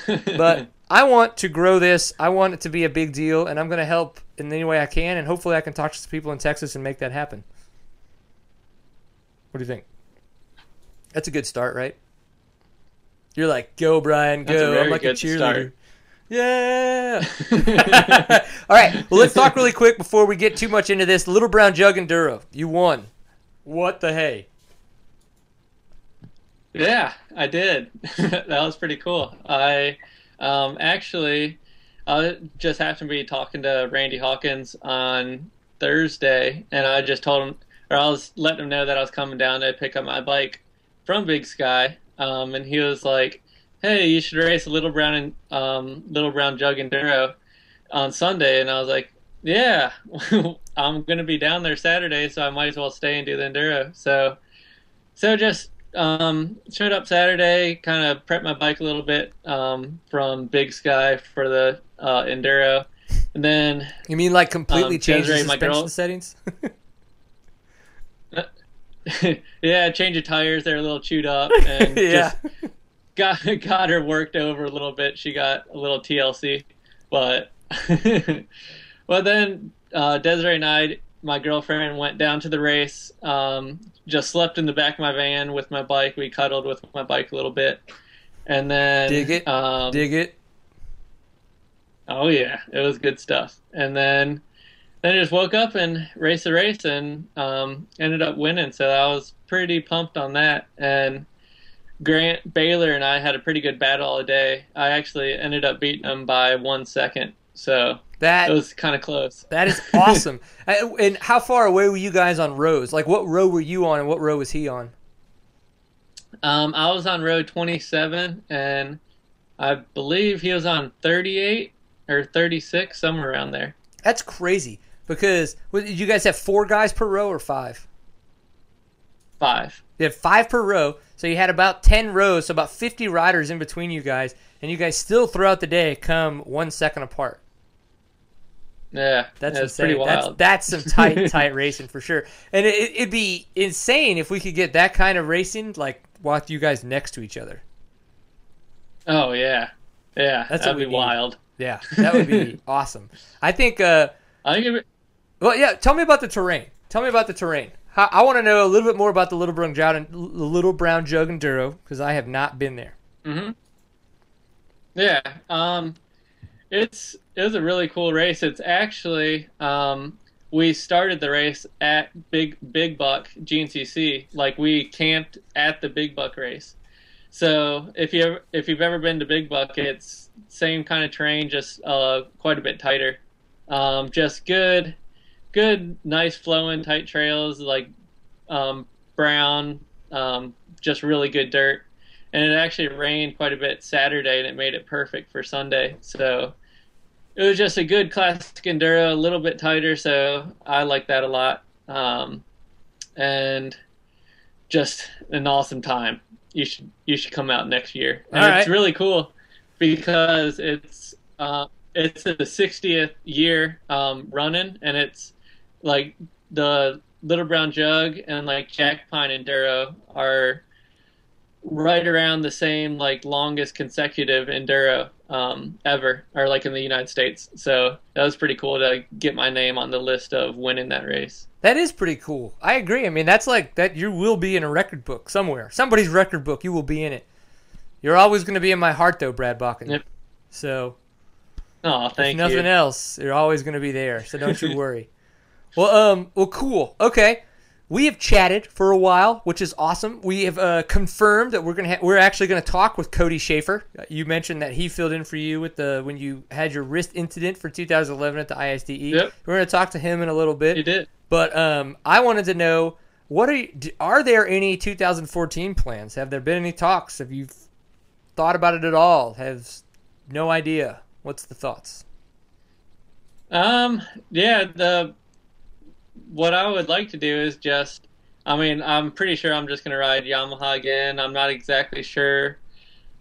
But [LAUGHS] I want to grow this. I want it to be a big deal, and I'm going to help in any way I can. And hopefully, I can talk to some people in Texas and make that happen. What do you think? That's a good start, right? You're like, go, Brian, go. I'm like a cheerleader. start. Yeah. [LAUGHS] [LAUGHS] All right. Well, let's talk really quick before we get too much into this. Little Brown Jug Enduro. You won. What the hey? Yeah, I did. [LAUGHS] that was pretty cool. I um, actually I just happened to be talking to Randy Hawkins on Thursday, and I just told him, or I was letting him know that I was coming down to pick up my bike from Big Sky, um, and he was like, "Hey, you should race a Little Brown and um, Little Brown Jug Enduro on Sunday," and I was like, "Yeah, [LAUGHS] I'm gonna be down there Saturday, so I might as well stay and do the enduro." So, so just um, showed up Saturday, kind of prepped my bike a little bit um, from Big Sky for the uh, enduro, and then You mean like completely Um, change the my suspension settings? [LAUGHS] yeah, change of tires. They're a little chewed up, [LAUGHS] and yeah. just got [LAUGHS] got her worked over a little bit. She got a little TLC, but well, then uh, Desiree and I, my girlfriend, went down to the race. Um, just slept in the back of my van with my bike. We cuddled with my bike a little bit, and then Dig it. Um, Dig it. Oh yeah, it was good stuff. And then then I just woke up and raced the race and um, ended up winning. So I was pretty pumped on that. And Grant Baylor and I had a pretty good battle all day. I actually ended up beating him by one second. So That it was kind of close. that is [LAUGHS] awesome. And how far away were you guys on rows? Like, what row were you on, and what row was he on? Um, I was on row 27, and I believe he was on 38 or 36, somewhere around there. That's crazy. Because what, you guys have four guys per row or five? Five. You had five per row, so you had about ten rows, so about fifty riders in between you guys, and you guys still throughout the day come one second apart. Yeah, That's insane. pretty That's, wild. that's some tight, [LAUGHS] tight racing for sure. And it, it'd be insane if we could get that kind of racing, like with you guys next to each other. Oh yeah, yeah. That's that'd be need. wild. Yeah, that would be [LAUGHS] awesome. I think. Uh, I think it, well, yeah. Tell me about the terrain. Tell me about the terrain. How, I want to know a little bit more about the Little Brown Jug, the Little Brown Jug Enduro because I have not been there. Mm-hmm. Yeah. Um, it's it was a really cool race. It's actually um, we started the race at Big Big Buck GNCC. Like we camped at the Big Buck race. So if you if you've ever been to Big Buck, it's same kind of terrain, just uh, quite a bit tighter. Um, just good, good, nice flowing tight trails like um, brown, um, just really good dirt. And it actually rained quite a bit Saturday, and it made it perfect for Sunday. So it was just a good classic enduro, a little bit tighter. So I like that a lot, um, and just an awesome time. You should you should come out next year. And it's really cool because it's uh, it's the 60th year um, running, and it's like the Little Brown Jug and like Jack Pine Enduro are right around the same like longest consecutive enduro um, ever, or like in the United States. So that was pretty cool to get my name on the list of winning that race. That is pretty cool. I agree. I mean, that's like that. You will be in a record book somewhere. Somebody's record book. You will be in it. You're always going to be in my heart, though, Brad Bakken. Yep. So Oh, if thank nothing you. else, you're always going to be there. So don't you [LAUGHS] worry. well, um, well, cool. Okay, we have chatted for a while, which is awesome. We have uh, confirmed that we're gonna ha- we're actually gonna talk with Cody Schafer. You mentioned that he filled in for you with the when you had your wrist incident for 2011 at the ISDE. Yep. We're gonna talk to him in a little bit. You did. But um, I wanted to know what are you, are there any 2014 plans? Have there been any talks? Have you thought about it at all? Have no idea. What's the thoughts? Um, yeah, the what I would like to do is just I mean, I'm pretty sure I'm just gonna ride Yamaha again. I'm not exactly sure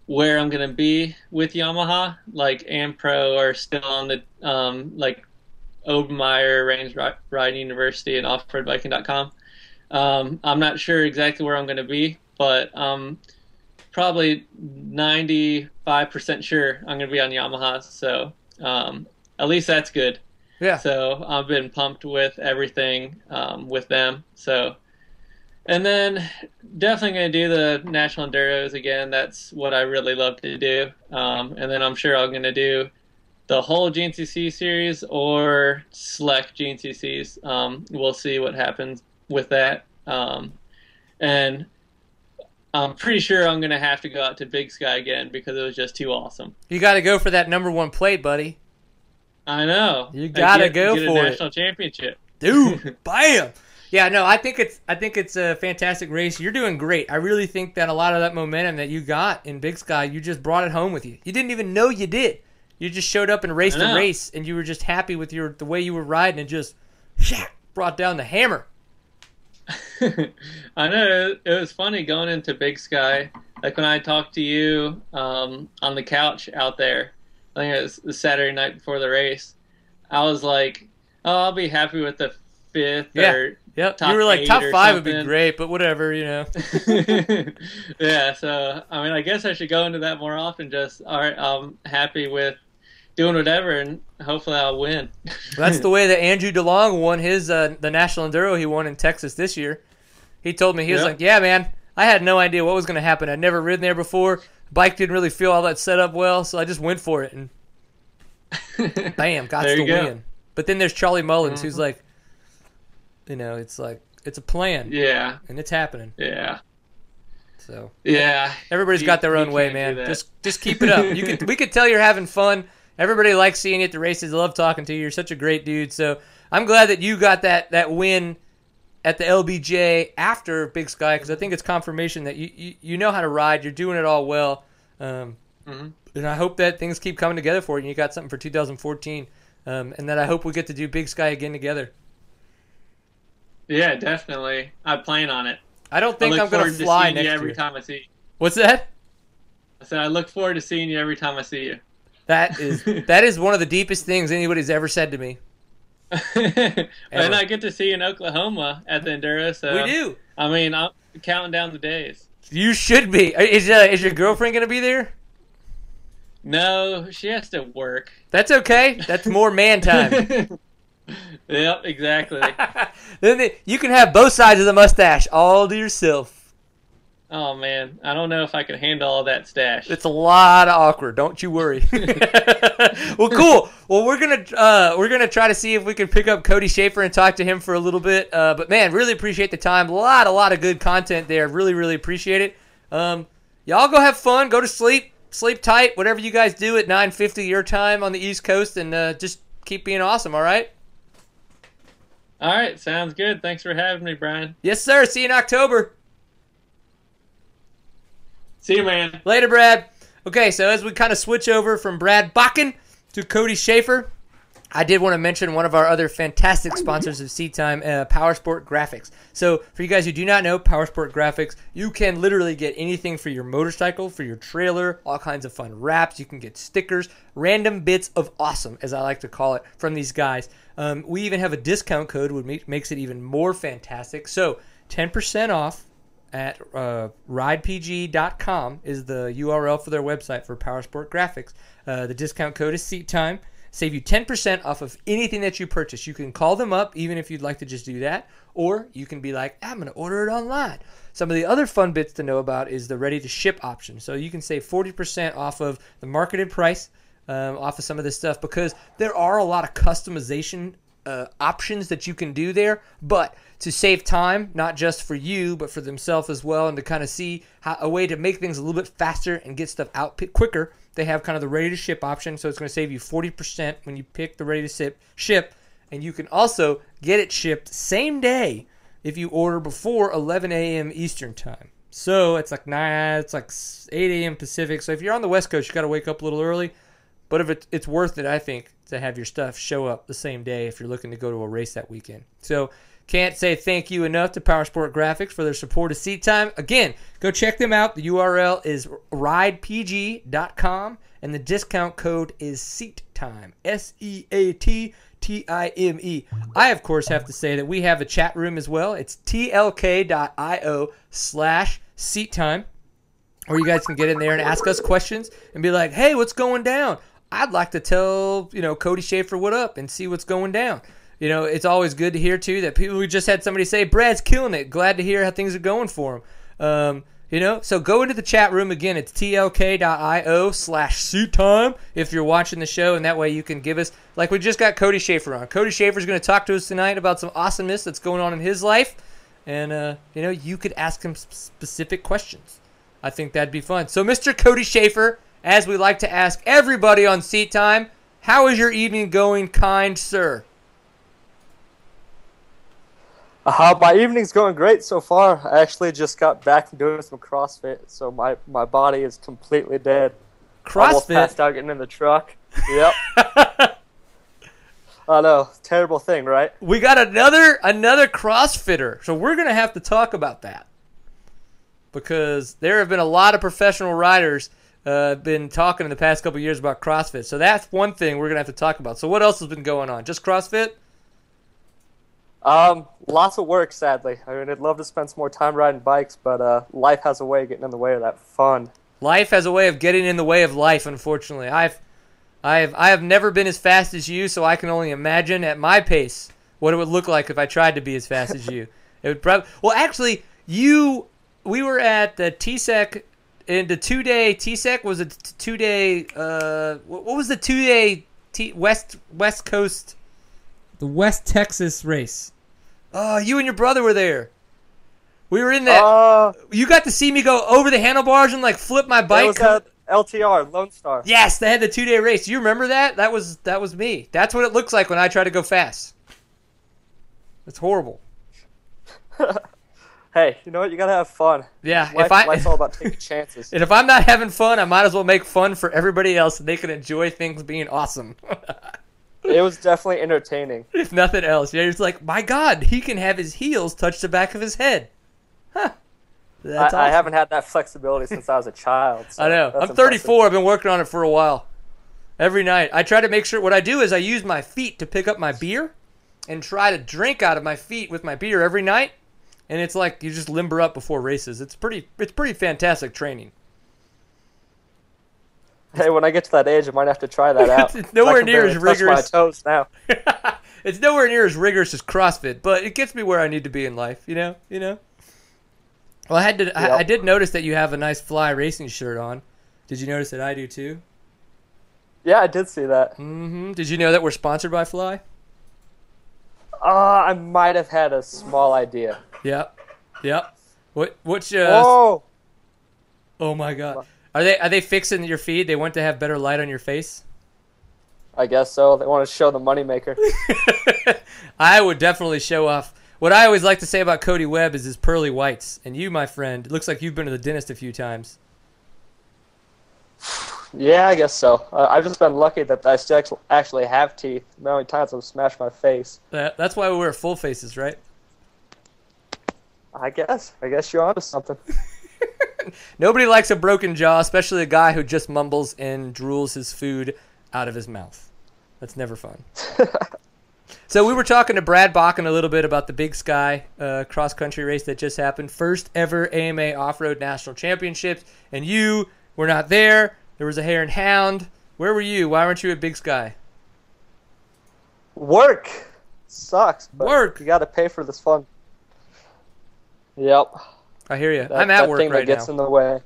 where I'm gonna be with Yamaha. Like Ampro are still on the um like Obermeyer Range Ri- Riding University and offroadbiking.com. Um, I'm not sure exactly where I'm gonna be, but um probably 95% sure I'm gonna be on Yamaha. So um, at least that's good. Yeah. So I've been pumped with everything um, with them. So, and then definitely going to do the national enduros again. That's what I really love to do. Um, and then I'm sure I'm going to do the whole GNCC series or select GNCCs. Um, we'll see what happens with that. Um, and I'm pretty sure I'm going to have to go out to Big Sky again because it was just too awesome. You got to go for that number one plate, buddy. I know. You gotta get- go get for a it. national championship. Dude, [LAUGHS] bam. Yeah, no, I think it's I think it's a fantastic race. You're doing great. I really think that a lot of that momentum that you got in Big Sky, you just brought it home with you. You didn't even know you did. You just showed up and raced a race, and you were just happy with your the way you were riding, and just brought down the hammer. [LAUGHS] I know it was funny going into Big Sky. Like when I talked to you um, on the couch out there, I think it was the Saturday night before the race. I was like, "Oh, I'll be happy with the fifth Yeah. or Yep, you were like top five would be great, but whatever, you know. [LAUGHS] yeah, so I mean, I guess I should go into that more often. Just all right, I'm happy with doing whatever, and hopefully I'll win. That's the [LAUGHS] way that Andrew DeLong won his uh, the national enduro he won in Texas this year. He told me he was like, "Yeah, man, I had no idea what was going to happen. I'd never ridden there before. Bike didn't really feel all that set up well, so I just went for it and [LAUGHS] bam, got the go. win." But then there's Charlie Mullins, who's Mhm. like, you know, it's like it's a plan yeah, and it's happening. yeah, So yeah. everybody's You- got their own way, man. Just just keep it up. You can we could tell you're having fun. Everybody likes seeing you at the races. I love talking to you. You're such a great dude. So I'm glad that you got that that win at the LBJ after Big Sky because I think it's confirmation that you, you you know how to ride. You're doing it all well. Um, Mhm. and I hope that things keep coming together for you. and You got something for 2014, um, and that I hope we get to do Big Sky again together. Yeah, definitely. I plan on it. I don't think look I'm going to fly next you every year. time I see you. What's that? I said I look forward to seeing you every time I see you. That is [LAUGHS] that is one of the deepest things anybody's ever said to me. And I get to see you in Oklahoma at the Enduro. So we do. I mean, I'm counting down the days. You should be. Is uh, is your girlfriend gonna be there? No, she has to work. That's okay. That's more man time. [LAUGHS] yep, exactly. [LAUGHS] then the, you can have both sides of the mustache all to yourself. Oh man, I don't know if I can handle all that stash. It's a lot of awkward. Don't you worry. [LAUGHS] [LAUGHS] well, cool. Well, we're gonna uh, we're gonna try to see if we can pick up Cody Schafer and talk to him for a little bit. Uh, but man, really appreciate the time. A lot, a lot of good content there. Really, really appreciate it. Um, y'all go have fun. Go to sleep. Sleep tight. Whatever you guys do at 9:50 your time on the East Coast, and uh, just keep being awesome. All right. All right, sounds good. Thanks for having me, Brian. Yes, sir. See you in October. See you, man. Later, Brad. Okay, so as we kind of switch over from Brad Bakken to Cody Schafer, I did want to mention one of our other fantastic sponsors of Seat Time, uh, Powersport Graphics. So, for you guys who do not know Powersport Graphics, you can literally get anything for your motorcycle, for your trailer, all kinds of fun wraps. You can get stickers, random bits of awesome, as I like to call it, from these guys. Um, we even have a discount code, which makes it even more fantastic. So, 10% off at uh, ridepg.com is the URL for their website for Powersport Graphics. Uh, the discount code is Seat Time save you 10% off of anything that you purchase. You can call them up even if you'd like to just do that, or you can be like, I'm going to order it online. Some of the other fun bits to know about is the ready to ship option. So you can save 40% off of the marketed price um, off of some of this stuff because there are a lot of customization uh, options that you can do there, but to save time, not just for you, but for themselves as well, and to kind of see how, a way to make things a little bit faster and get stuff out quicker they have kind of the ready to ship option, so it's going to save you 40% when you pick the ready to ship, ship, and you can also get it shipped same day if you order before 11 a.m. Eastern time. So it's like nine, it's like 8 a.m. Pacific. So if you're on the West Coast, you got to wake up a little early. But if it, it's worth it, I think, to have your stuff show up the same day if you're looking to go to a race that weekend. So can't say thank you enough to Powersport Graphics for their support of Seat Time. Again, go check them out. The URL is ridepg.com and the discount code is Seat Time. S E A T T I M E. I, of course, have to say that we have a chat room as well. It's tlk.io slash seat time, where you guys can get in there and ask us questions and be like, hey, what's going down? I'd like to tell, you know, Cody Schafer what up and see what's going down you know, it's always good to hear too that people. We just had somebody say Brad's killing it. Glad to hear how things are going for him. Um, you know, so go into the chat room again. It's tlk.io slash suit time if you're watching the show, and that way you can give us like we just got Cody Schafer on. Cody Schafer's going to talk to us tonight about some awesomeness that's going on in his life, and uh, you know, you could ask him specific questions. I think that'd be fun. So, Mr. Cody Schafer, as we like to ask everybody on Seat Time, how is your evening going, kind sir? Uh, my evening's going great so far. I actually just got back from doing some CrossFit, so my, my body is completely dead. CrossFit? Almost passed out getting in the truck. Yep. [LAUGHS] I know, terrible thing, right? We got another another CrossFitter, so we're gonna have to talk about that because there have been a lot of professional riders uh, been talking in the past couple years about CrossFit. So that's one thing we're gonna have to talk about. So what else has been going on? Just CrossFit? Um, lots of work, sadly. I mean, I'd love to spend some more time riding bikes, but uh, life has a way of getting in the way of that fun. Life has a way of getting in the way of life. Unfortunately, I've, I've, I have never been as fast as you, so I can only imagine at my pace what it would look like if I tried to be as fast as you. [LAUGHS] It would probably. Well, actually, you. We were at the TSEC in the two day TSEC was a two day. Uh, what was the two day T, West West Coast? The West Texas race. Oh, you and your brother were there. We were in that. Uh, you got to see me go over the handlebars and like flip my bike. was at LTR Lone Star. Yes, they had the two day race. You remember that? That was that was me. That's what it looks like when I try to go fast. It's horrible. [LAUGHS] hey, you know what? You gotta have fun. Yeah, Life, if I, life's all about [LAUGHS] taking chances. And if I'm not having fun, I might as well make fun for everybody else, and they can enjoy things being awesome. it was [LAUGHS] definitely entertaining. If nothing else, you're just like, my God, he can have his heels touch the back of his head. Huh. I, awesome. I, haven't had that flexibility since I was a child. So [LAUGHS] I know. I'm 34. Impressive. I've been working on it for a while. Every night, I try to make sure. What I do is I use my feet to pick up my beer, and try to drink out of my feet with my beer every night. And it's like you just limber up before races. It's pretty. It's pretty fantastic training. Hey, when I get to that age, I might have to try that [LAUGHS] out. it's nowhere near as rigorous. my toes now. [LAUGHS] it's nowhere near as rigorous as CrossFit, but it gets me where I need to be in life. You know, you know. Well, I had to. Yep. I, I, did notice that you have a nice fly racing shirt on. Did you notice that I do too? Yeah, I did see that. Mm-hmm. Did you know that we're sponsored by Fly? Uh, I might have had a small idea. Yep. Yep. What? What's uh? Oh. Oh my god. Are they are they fixing your feed? They want to have better light on your face. I guess so. They want to show the moneymaker. [LAUGHS] I would definitely show off. What I always like to say about Cody Webb is his pearly whites. And you, my friend, it looks like you've been to the dentist a few times. [SIGHS] yeah, I guess so. Uh, I've just been lucky that I still actually have teeth. The only times I've smashed my face. That, that's why we wear full faces, right? I guess. I guess you're onto something. [LAUGHS] Nobody likes a broken jaw, especially a guy who just mumbles and drools his food out of his mouth. That's never fun. [LAUGHS] so we were talking to Brad Bakken a little bit about the Big Sky uh, cross country race that just happened, first ever AMA Off Road National Championships, and you were not there. There was a hare and hound. Where were you? Why weren't you at Big Sky? Work sucks. But Work. You got to pay for this fun. Yep. I hear you. That, I'm at work thing right that gets now. in the way.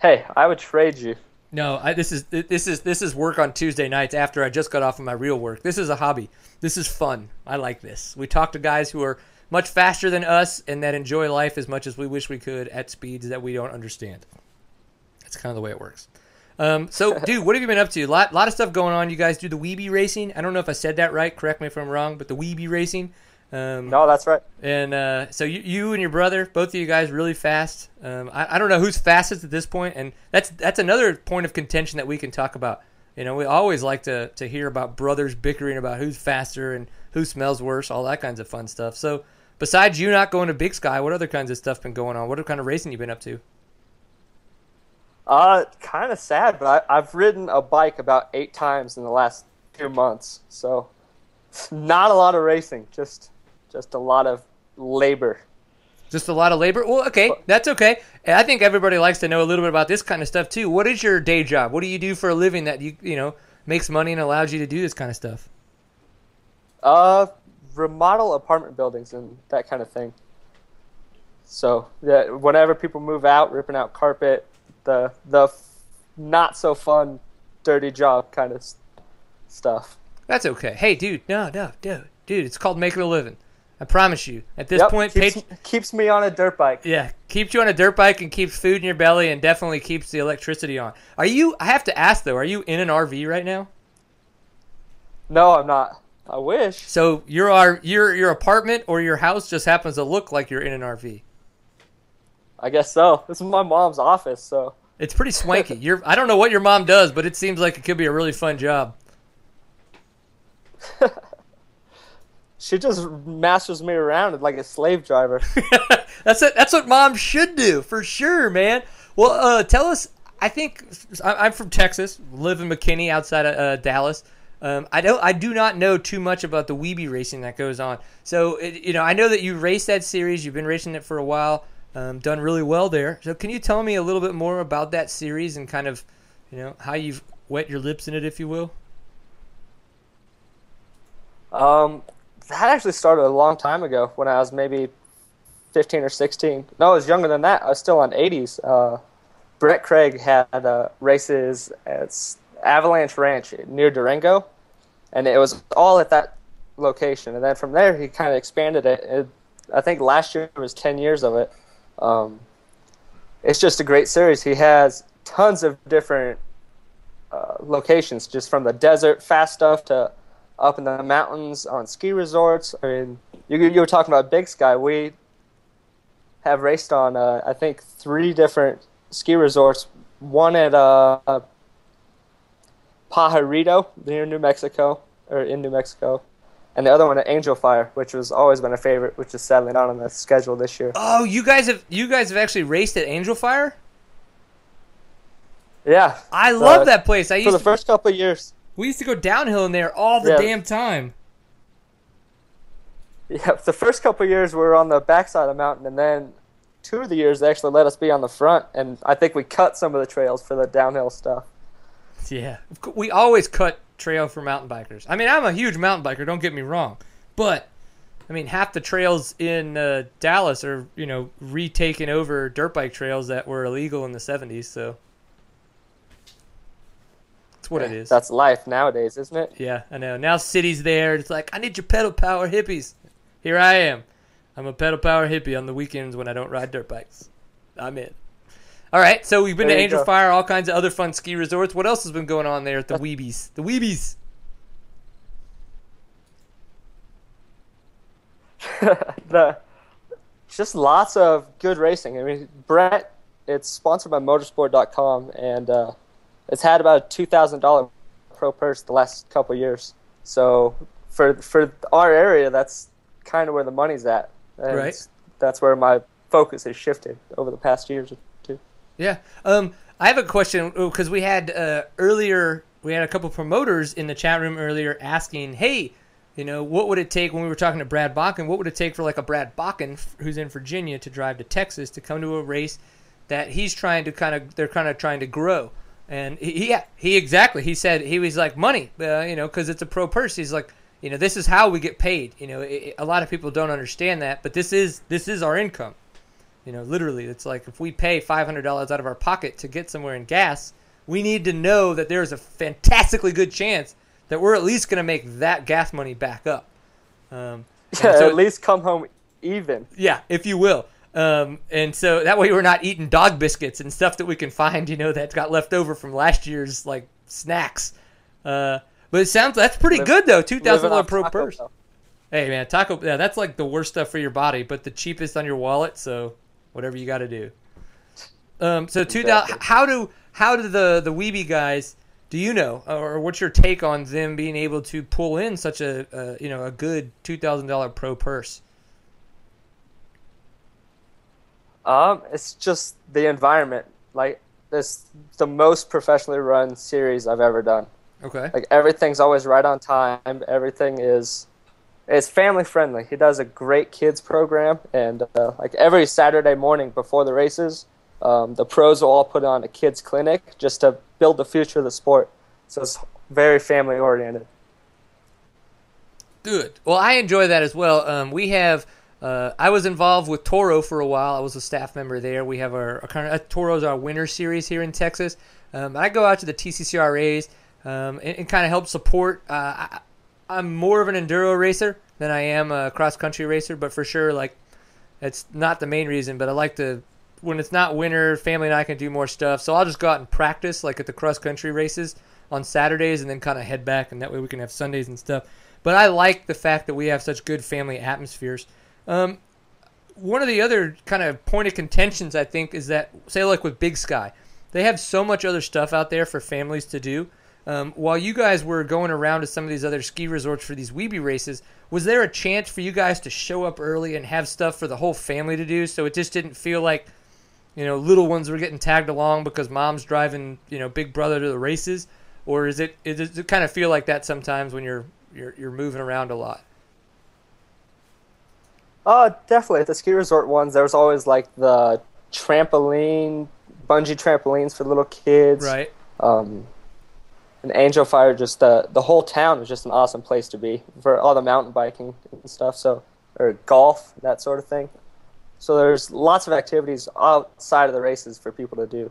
Hey, I would trade you. No, I, this is this is this is work on Tuesday nights after I just got off of my real work. This is a hobby. This is fun. I like this. We talk to guys who are much faster than us and that enjoy life as much as we wish we could at speeds that we don't understand. That's kind of the way it works. Um, so, [LAUGHS] dude, what have you been up to? A lot, lot of stuff going on. You guys do the Weeby racing. I don't know if I said that right. Correct me if I'm wrong, but the Weeby racing. Um, No, that's right. and uh, so you, you and your brother, both of you guys, really fast. Um, I, I don't know who's fastest at this point, and that's that's another point of contention that we can talk about. You know, we always like to to hear about brothers bickering about who's faster and who smells worse, all that kinds of fun stuff. So, besides you not going to Big Sky, what other kinds of stuff been going on? What kind of racing you been up to? Uh, kind of sad, but I, I've ridden a bike about eight times in the last two months, so [LAUGHS] not a lot of racing, just just a lot of labor. Just a lot of labor. Well, okay, that's okay. And I think everybody likes to know a little bit about this kind of stuff too. What is your day job? What do you do for a living that you you know makes money and allows you to do this kind of stuff? Uh, remodel apartment buildings and that kind of thing. So yeah, whenever people move out, ripping out carpet, the the f- not so fun, dirty job kind of stuff. That's okay. Hey, dude, no, no, dude, dude, it's called making a living. I promise you. At this Yep, point, keeps, pay, keeps me on a dirt bike. yeah, keeps you on a dirt bike and keeps food in your belly and definitely keeps the electricity on. Are you? I have to ask though. Are you in an RV right now? No, I'm not. I wish. So your our your your apartment or your house just happens to look like you're in an RV. I guess so. This is my mom's office, so It's pretty swanky. [LAUGHS] You're I don't know what your mom does, but it seems like it could be a really fun job. [LAUGHS] she just masters me around like a slave driver. [LAUGHS] that's it. That's what mom should do for sure, man. Well, uh, tell us. I think I'm from Texas, live in McKinney, outside of uh, Dallas. Um, I don't. I do not know too much about the Weeby racing that goes on. So, it, you know, I know that you raced that series. You've been racing it for a while. Um, done really well there. So, can you tell me a little bit more about that series and kind of, you know, how you've wet your lips in it, if you will? Um, that actually started a long time ago when I was maybe 15 or 16. No, I was younger than that. I was still on 80s. Uh, Brett Craig had uh, races at Avalanche Ranch near Durango, and it was all at that location. And then from there, he kind of expanded it. it. I think last year was 10 years of it. Um, it's just a great series. He has tons of different uh, locations, just from the desert, fast stuff, to up in the mountains on ski resorts. I mean, you, you were talking about Big Sky. We have raced on, uh, I think, three different ski resorts. One at uh, Pajarito near New Mexico, or in New Mexico, and the other one at Angel Fire, which has always been a favorite, which is sadly not on the schedule this year. Oh, you guys have you guys have actually raced at Angel Fire. Yeah, I love Uh, that place. I used for the to, first couple of years. We used to go downhill in there all the Yeah. damn time. Yeah, the first couple of years we were on the backside of the mountain, and then two of the years they actually let us be on the front, and I think we cut some of the trails for the downhill stuff. Yeah, we always cut trail for mountain bikers. I mean, I'm a huge mountain biker. Don't get me wrong, but I mean, half the trails in uh, Dallas are you know retaken over dirt bike trails that were illegal in the '70s. So that's what it is. That's life nowadays, isn't it? Yeah, I know. Now city's there. It's like I need your pedal power hippies. Here I am. I'm a pedal power hippie on the weekends when I don't ride dirt bikes. I'm in. All right, so we've been There to Angel go. Fire, all kinds of other fun ski resorts. What else has been going on there at the Weebies? The Weebies. [LAUGHS] the just lots of good racing. I mean, Brett, it's sponsored by Motorsport.com, and uh, it's had about a two thousand dollar pro purse the last couple years. So for for our area, that's kind of where the money's at. And Right. That's where my focus has shifted over the past years or two. Yeah. Um, I have a question because we had uh, earlier we had a couple promoters in the chat room earlier asking, "Hey, you know, what would it take when we were talking to Brad Bakken? What would it take for like a Brad Bakken who's in Virginia to drive to Texas to come to a race that he's trying to kind of they're kind of trying to grow?" And he, yeah, he exactly. He said he was like money, uh, you know, because it's a pro purse. He's like, you know, this is how we get paid. You know, it, a lot of people don't understand that, but this is this is our income. You know, literally, it's like if we pay five hundred dollars out of our pocket to get somewhere in gas, we need to know that there's a fantastically good chance that we're at least going to make that gas money back up. Um, Yeah, [LAUGHS] so- at least come home even. yeah, if you will. Um, and so that way we're not eating dog biscuits and stuff that we can find, you know, that's got left over from last year's like snacks. Uh, but it sounds that's pretty Live- good though. Two thousand dollar pro purse. Hey man, taco. Yeah, that's like the worst stuff for your body, but the cheapest on your wallet. So whatever you got to do. Um, so two thousand. Exactly. How do how do the the Weeby guys? Do you know, or what's your take on them being able to pull in such a, a you know a good two thousand dollar pro purse? Um, it's just the environment. Like this, the most professionally run series I've ever done. Okay. Like everything's always right on time. Everything is, it's family friendly. He does a great kids program, and uh, like every Saturday morning before the races, um, the pros will all put on a kids clinic just to build the future of the sport. So it's very family oriented. Good. Well, I enjoy that as well. Um, we have. Uh, I was involved with Toro for a while. I was a staff member there. We have our, our kind of uh, Toro's our winter series here in Texas. Um, I go out to the TCCRAs um, and, and kind of help support. Uh, I, I'm more of an enduro racer than I am a cross country racer, but for sure, like it's not the main reason. But I like to when it's not winter, family and I can do more stuff. So I'll just go out and practice like at the cross country races on Saturdays, and then kind of head back, and that way we can have Sundays and stuff. But I like the fact that we have such good family atmospheres. Um, one of the other kind of point of contentions, I think, is that say like with Big Sky, they have so much other stuff out there for families to do. Um, while you guys were going around to some of these other ski resorts for these Weeby races, was there a chance for you guys to show up early and have stuff for the whole family to do, so it just didn't feel like, you know, little ones were getting tagged along because mom's driving, you know, Big Brother to the races, or is it? Does it kind of feel like that sometimes when you're you're you're moving around a lot? Oh, definitely. At the ski resort ones, there was always like the trampoline, bungee trampolines for little kids. Right. Um, and Angel Fire, just the the whole town was just an awesome place to be for all the mountain biking and stuff. So, or golf, that sort of thing. So there's lots of activities outside of the races for people to do.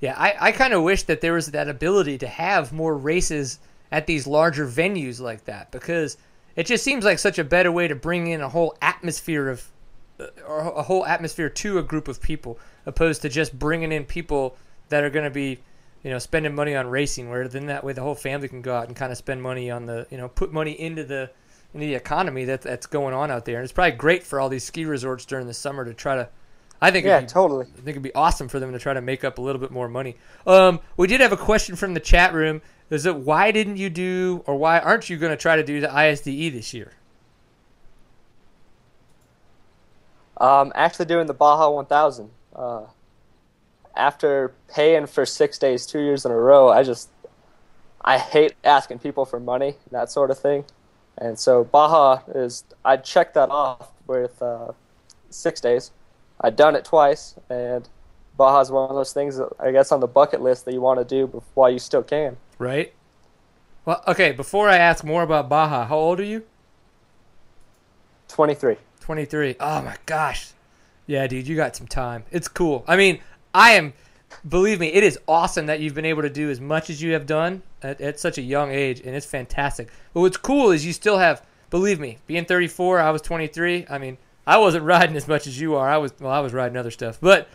Yeah, I, I kind of wish that there was that ability to have more races at these larger venues like that because it just seems like such a better way to bring in a whole atmosphere of uh, or a whole atmosphere to a group of people opposed to just bringing in people that are going to be you know spending money on racing where then that way the whole family can go out and kind of spend money on the you know put money into the into the economy that that's going on out there and it's probably great for all these ski resorts during the summer to try to I think Yeah, be totally. I think it'd be awesome for them to try to make up a little bit more money. Um, we did have a question from the chat room. Is it why didn't you do, or why aren't you going to try to do the ISDE this year? Um, actually doing the Baja 1000. Uh, after paying for six days, two years in a row, I just I hate asking people for money, that sort of thing. And so Baja is I checked that off with uh, six days. I'd done it twice, and Baja is one of those things I guess on the bucket list that you want to do while you still can. Right. Well, okay. Before I ask more about Baja, how old are you? 23. Twenty-three. Oh my gosh. Yeah, dude, you got some time. It's cool. I mean, I am. Believe me, it is awesome that you've been able to do as much as you have done at, at such a young age, and it's fantastic. But what's cool is you still have. Believe me, being 34, I was 23. I mean, I wasn't [LAUGHS] riding as much as you are. I was well, I was riding other stuff, but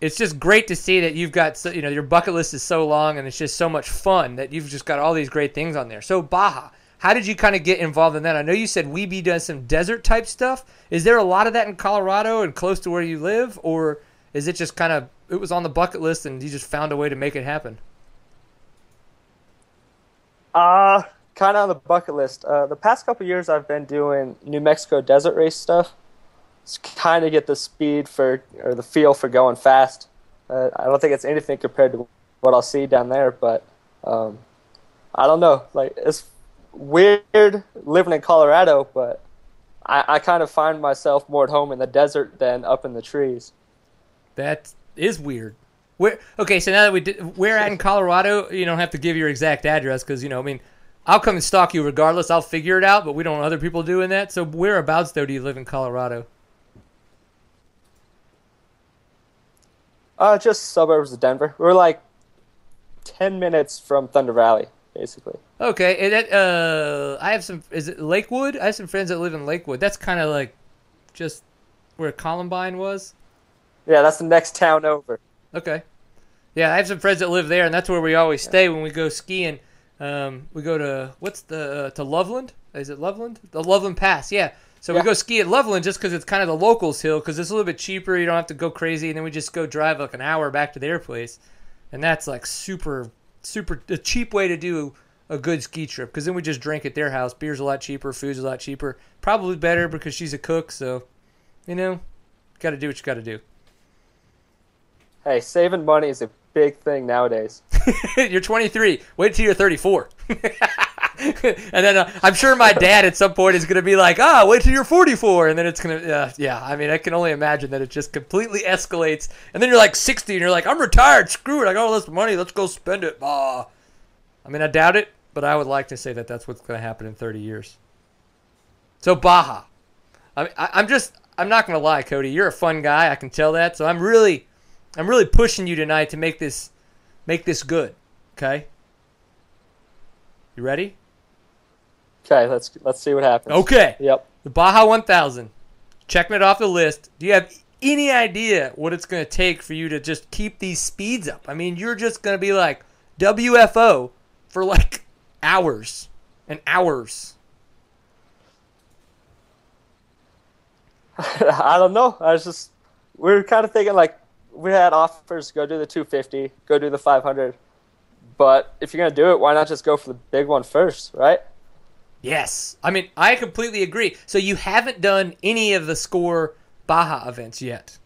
it's just great to see that you've got so, you know your bucket list is so long and it's just so much fun that you've just got all these great things on there. So Baja, how did you kind of get involved in that? I know you said Weeby does some desert type stuff. Is there a lot of that in Colorado and close to where you live, or is it just kind of it was on the bucket list and you just found a way to make it happen? Uh, kind of on the bucket list. Uh, the past couple years, I've been doing New Mexico desert race stuff. Kind of get the speed for or the feel for going fast. Uh, I don't think it's anything compared to what I'll see down there, but um, I don't know. Like it's weird living in Colorado, but I, I kind of find myself more at home in the desert than up in the trees. That is weird. Where okay, so now that we did, where at in [LAUGHS] Colorado, you don't have to give your exact address because you know, I mean, I'll come and stalk you regardless. I'll figure it out, but we don't want other people doing that. So whereabouts though do you live in Colorado? Uh, just suburbs of Denver. We're like ten minutes from Thunder Valley, basically. Okay, and that, uh, I have some. Is it Lakewood? I have some friends that live in Lakewood. That's kind of like just where Columbine was. Yeah, that's the next town over. Okay. Yeah, I have some friends that live there, and that's where we always stay when we go skiing. Um, we go to what's the uh, to Loveland? Is it Loveland? The Loveland Pass. Yeah. So Yeah. we go ski at Loveland just because it's kind of the locals' hill because it's a little bit cheaper. You don't have to go crazy, and then we just go drive like an hour back to their place, and that's like super, super a cheap way to do a good ski trip because then we just drink at their house. Beer's a lot cheaper, food's a lot cheaper, probably better because she's a cook. So, you know, got to do what you got to do. Hey, saving money is a big thing nowadays. [LAUGHS] you're 23. Wait till you're 34. [LAUGHS] [LAUGHS] and then uh, I'm sure my dad at some point is going to be like, ah, wait till you're 44. And then it's going to, uh, yeah, I mean, I can only imagine that it just completely escalates. And then you're like 60 and you're like, I'm retired. Screw it. I got all this money. Let's go spend it. Ah. I mean, I doubt it, but I would like to say that that's what's going to happen in 30 years. So, Baja. I I, I'm just, I'm not going to lie, Cody. You're a fun guy. I can tell that. So I'm really, I'm really pushing you tonight to make this, make this good. Okay. You ready? Okay, let's let's see what happens. Okay. Yep. The Baja 1000. Checking it off the list. Do you have any idea what it's going to take for you to just keep these speeds up? I mean, you're just going to be like WFO for like hours and hours. [LAUGHS] I don't know. I was just we were kind of thinking like we had offers to go do the 250, go do the 500. But if you're gonna do it, why not just go for the big one first, right? Yes. I mean, I completely agree. So you haven't done any of the score Baja events yet.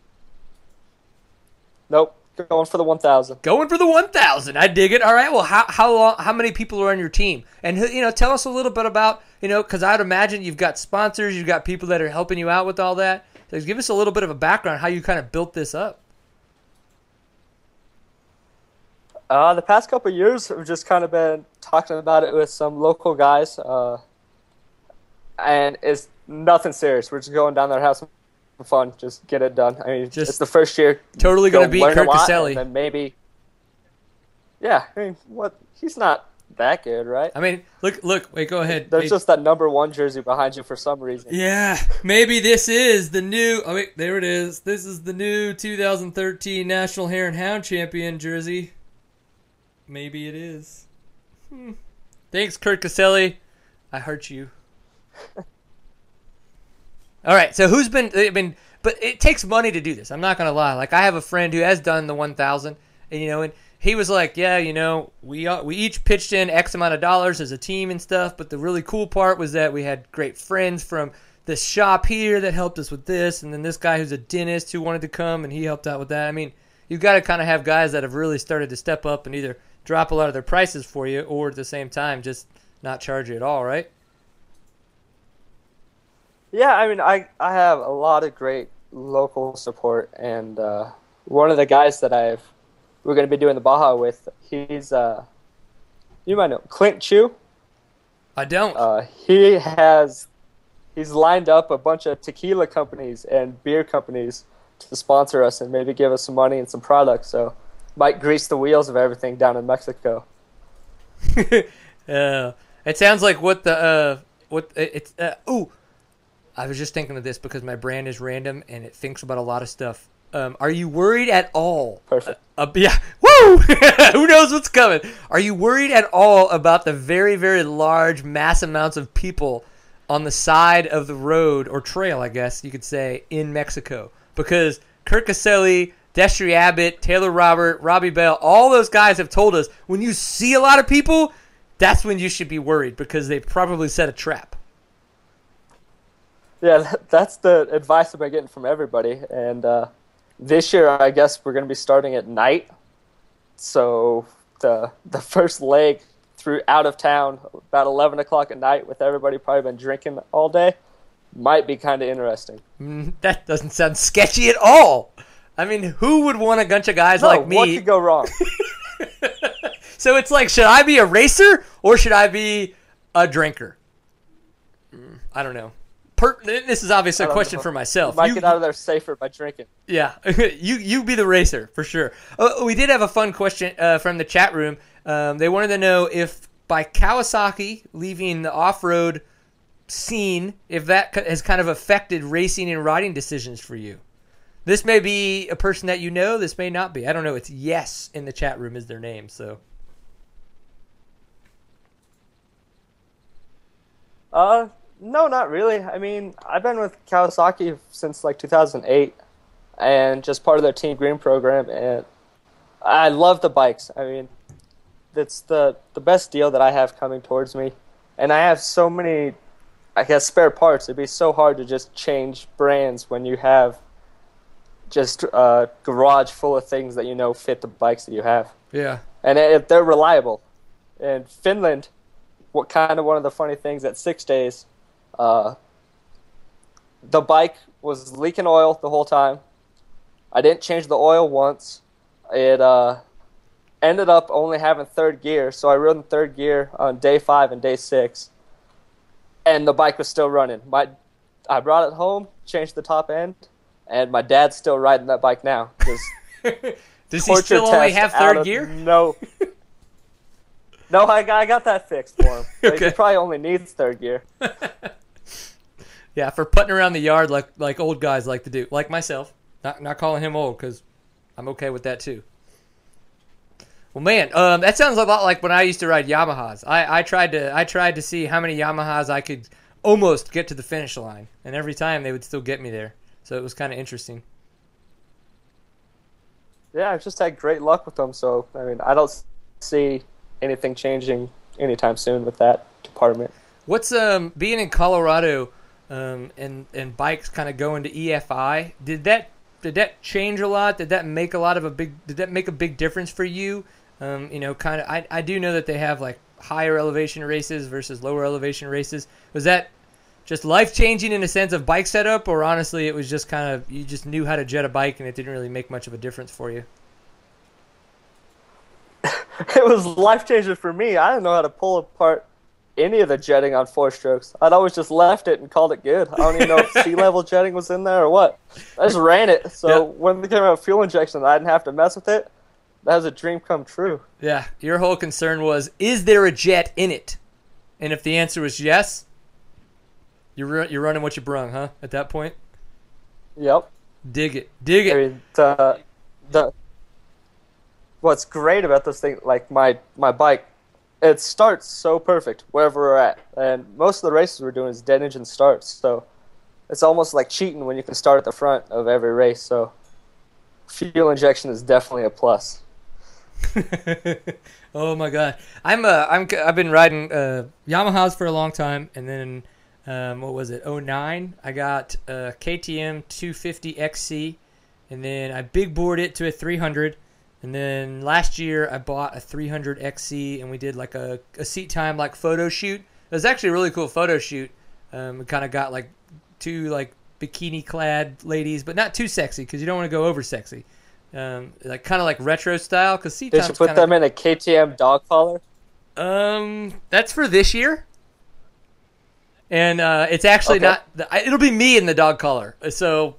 Nope. Going for the 1,000. Going for the 1000. I dig it. All right. Well, how how long how many people are on your team? And you know, tell us a little bit about, you know, cuz I'd imagine you've got sponsors, you've got people that are helping you out with all that. So give us a little bit of a background how you kind of built this up. Uh, the past couple of years, we've just kind of been talking about it with some local guys, uh, and it's nothing serious. We're just going down their house for fun, just get it done. I mean, Just it's the first year. totally gonna beat learn a Kurt Caselli. and then maybe. Yeah, I mean, what? He's not that good, right? I mean, look look, wait, go ahead. There's just that number one jersey behind you for some reason. Yeah, maybe this is the new. Oh wait, there it is. This is the new 2013 National Hare and Hound Champion jersey. Maybe it is. Hmm. Thanks, Kurt Caselli. I hurt you. [LAUGHS] All right, so who's been? I mean, but it takes money to do this. I'm not gonna lie. Like I have a friend who has done the 1,000, and you know, and he was like, "Yeah, you know, we we each pitched in X amount of dollars as a team and stuff." But the really cool part was that we had great friends from this shop here that helped us with this, and then this guy who's a dentist who wanted to come and he helped out with that. I mean, you've got to kind of have guys that have really started to step up and either drop a lot of their prices for you, or at the same time just not charge you at all, right? Yeah, I mean, I I have a lot of great local support, and uh, one of the guys that I've we're going to be doing the Baja with, he's uh, you might know Clint Chu. I don't. Uh, he has he's lined up a bunch of tequila companies and beer companies to sponsor us and maybe give us some money and some products. So might grease the wheels of everything down in Mexico. [LAUGHS] uh, it sounds like what the uh, what it- it's. Uh, ooh, I was just thinking of this because my brand is random and it thinks about a lot of stuff. Um, are you worried at all? Perfect. Uh, yeah. [LAUGHS] Woo! [LAUGHS] Who knows what's coming? Are you worried at all about the very, very large mass amounts of people on the side of the road or trail, I guess you could say, in Mexico? Because Kurt Caselli, Destry Abbott, Taylor Robert, Robbie Bell, all those guys have told us when you see a lot of people, that's when you should be worried because they probably set a trap. Yeah, that's the advice I've been getting from everybody. And uh, this year, I guess we're going to be starting at night. So the the first leg through out of town about eleven o'clock at night, with everybody probably been drinking all day, might be kind of interesting. Mm, That doesn't sound sketchy at all. I mean, who would want a bunch of guys No, like me? what could go wrong? [LAUGHS] So it's like, should I be a racer or should I be a drinker? I don't know. Per- this is obviously a question know. for myself. might You- get out of there safer by drinking. yeah, [LAUGHS] you you be the racer for sure. Oh, we did have a fun question uh, from the chat room. Um, they wanted to know if by Kawasaki leaving the off-road scene, if that has kind of affected racing and riding decisions for you. This may be a person that you know. This may not be. I don't know. It's yes in the chat room is their name. So Uh, no, not really. I mean, I've been with Kawasaki since like 2008, and just part of their Team Green program, and I love the bikes. I mean, it's the the best deal that I have coming towards me, and I have so many, I guess, spare parts. It'd be so hard to just change brands when you have just a garage full of things that you know fit the bikes that you have yeah. and if they're reliable. In Finland, what kind of one of the funny things at six days, uh, the bike was leaking oil the whole time. I didn't change the oil once. It uh, ended up only having third gear, so I rode in third gear on day five and day six, and the bike was still running. My, I brought it home, changed the top end, and my dad's still riding that bike now. [LAUGHS] Does he still only have third gear? No. No, I got, I got that fixed for him. [LAUGHS] Okay. He probably only needs third gear. [LAUGHS] Yeah, for putting around the yard like like old guys like to do, like myself. Not not calling him old because I'm okay with that too. Well, man, um, that sounds a lot like when I used to ride Yamahas. I, I tried to I tried to see how many Yamahas I could almost get to the finish line, and every time they would still get me there. So it was kind of interesting. Yeah, I've just had great luck with them. So I mean, I don't see anything changing anytime soon with that department. What's um being in Colorado, um and and bikes kind of going to EFI? Did that did that change a lot? Did that make a lot of a big? Did that make a big difference for you? Um, you know, kind of. I I do know that they have like higher elevation races versus lower elevation races. Was that just life changing in a sense of bike setup, or honestly, it was just kind of you just knew how to jet a bike and it didn't really make much of a difference for you? [LAUGHS] It was life changing for me. I didn't know how to pull apart any of the jetting on four strokes. I'd always just left it and called it good. I don't even know if [LAUGHS] sea level jetting was in there or what. I just ran it. So Yeah. when they came out with fuel injection, I didn't have to mess with it. That was a dream come true. Yeah, your whole concern was, is there a jet in it? And if the answer was yes, you're you're running what you brung, huh? At that point, Yep. dig it, dig I it. mean, the, the what's great about this thing, like my my bike, it starts so perfect wherever we're at, and most of the races we're doing is dead engine starts, so it's almost like cheating when you can start at the front of every race. So fuel injection is definitely a plus. [LAUGHS] oh my god, I'm uh, I'm I've been riding uh, Yamahas for a long time, and then um, what was it? 09, I got a KTM 250 XC, and then I big bored it to a 300. And then last year I bought a 300 XC and we did like a, a seat time like photo shoot. It was actually a really cool photo shoot. Um, we kind of got like two like bikini clad ladies, but not too sexy because you don't want to go over sexy. Um, like kind of like retro style because seat time's you put kinda- them in a KTM dog collar? um, that's for this year, and uh, it's actually Okay. not. The, it'll be me in the dog collar, so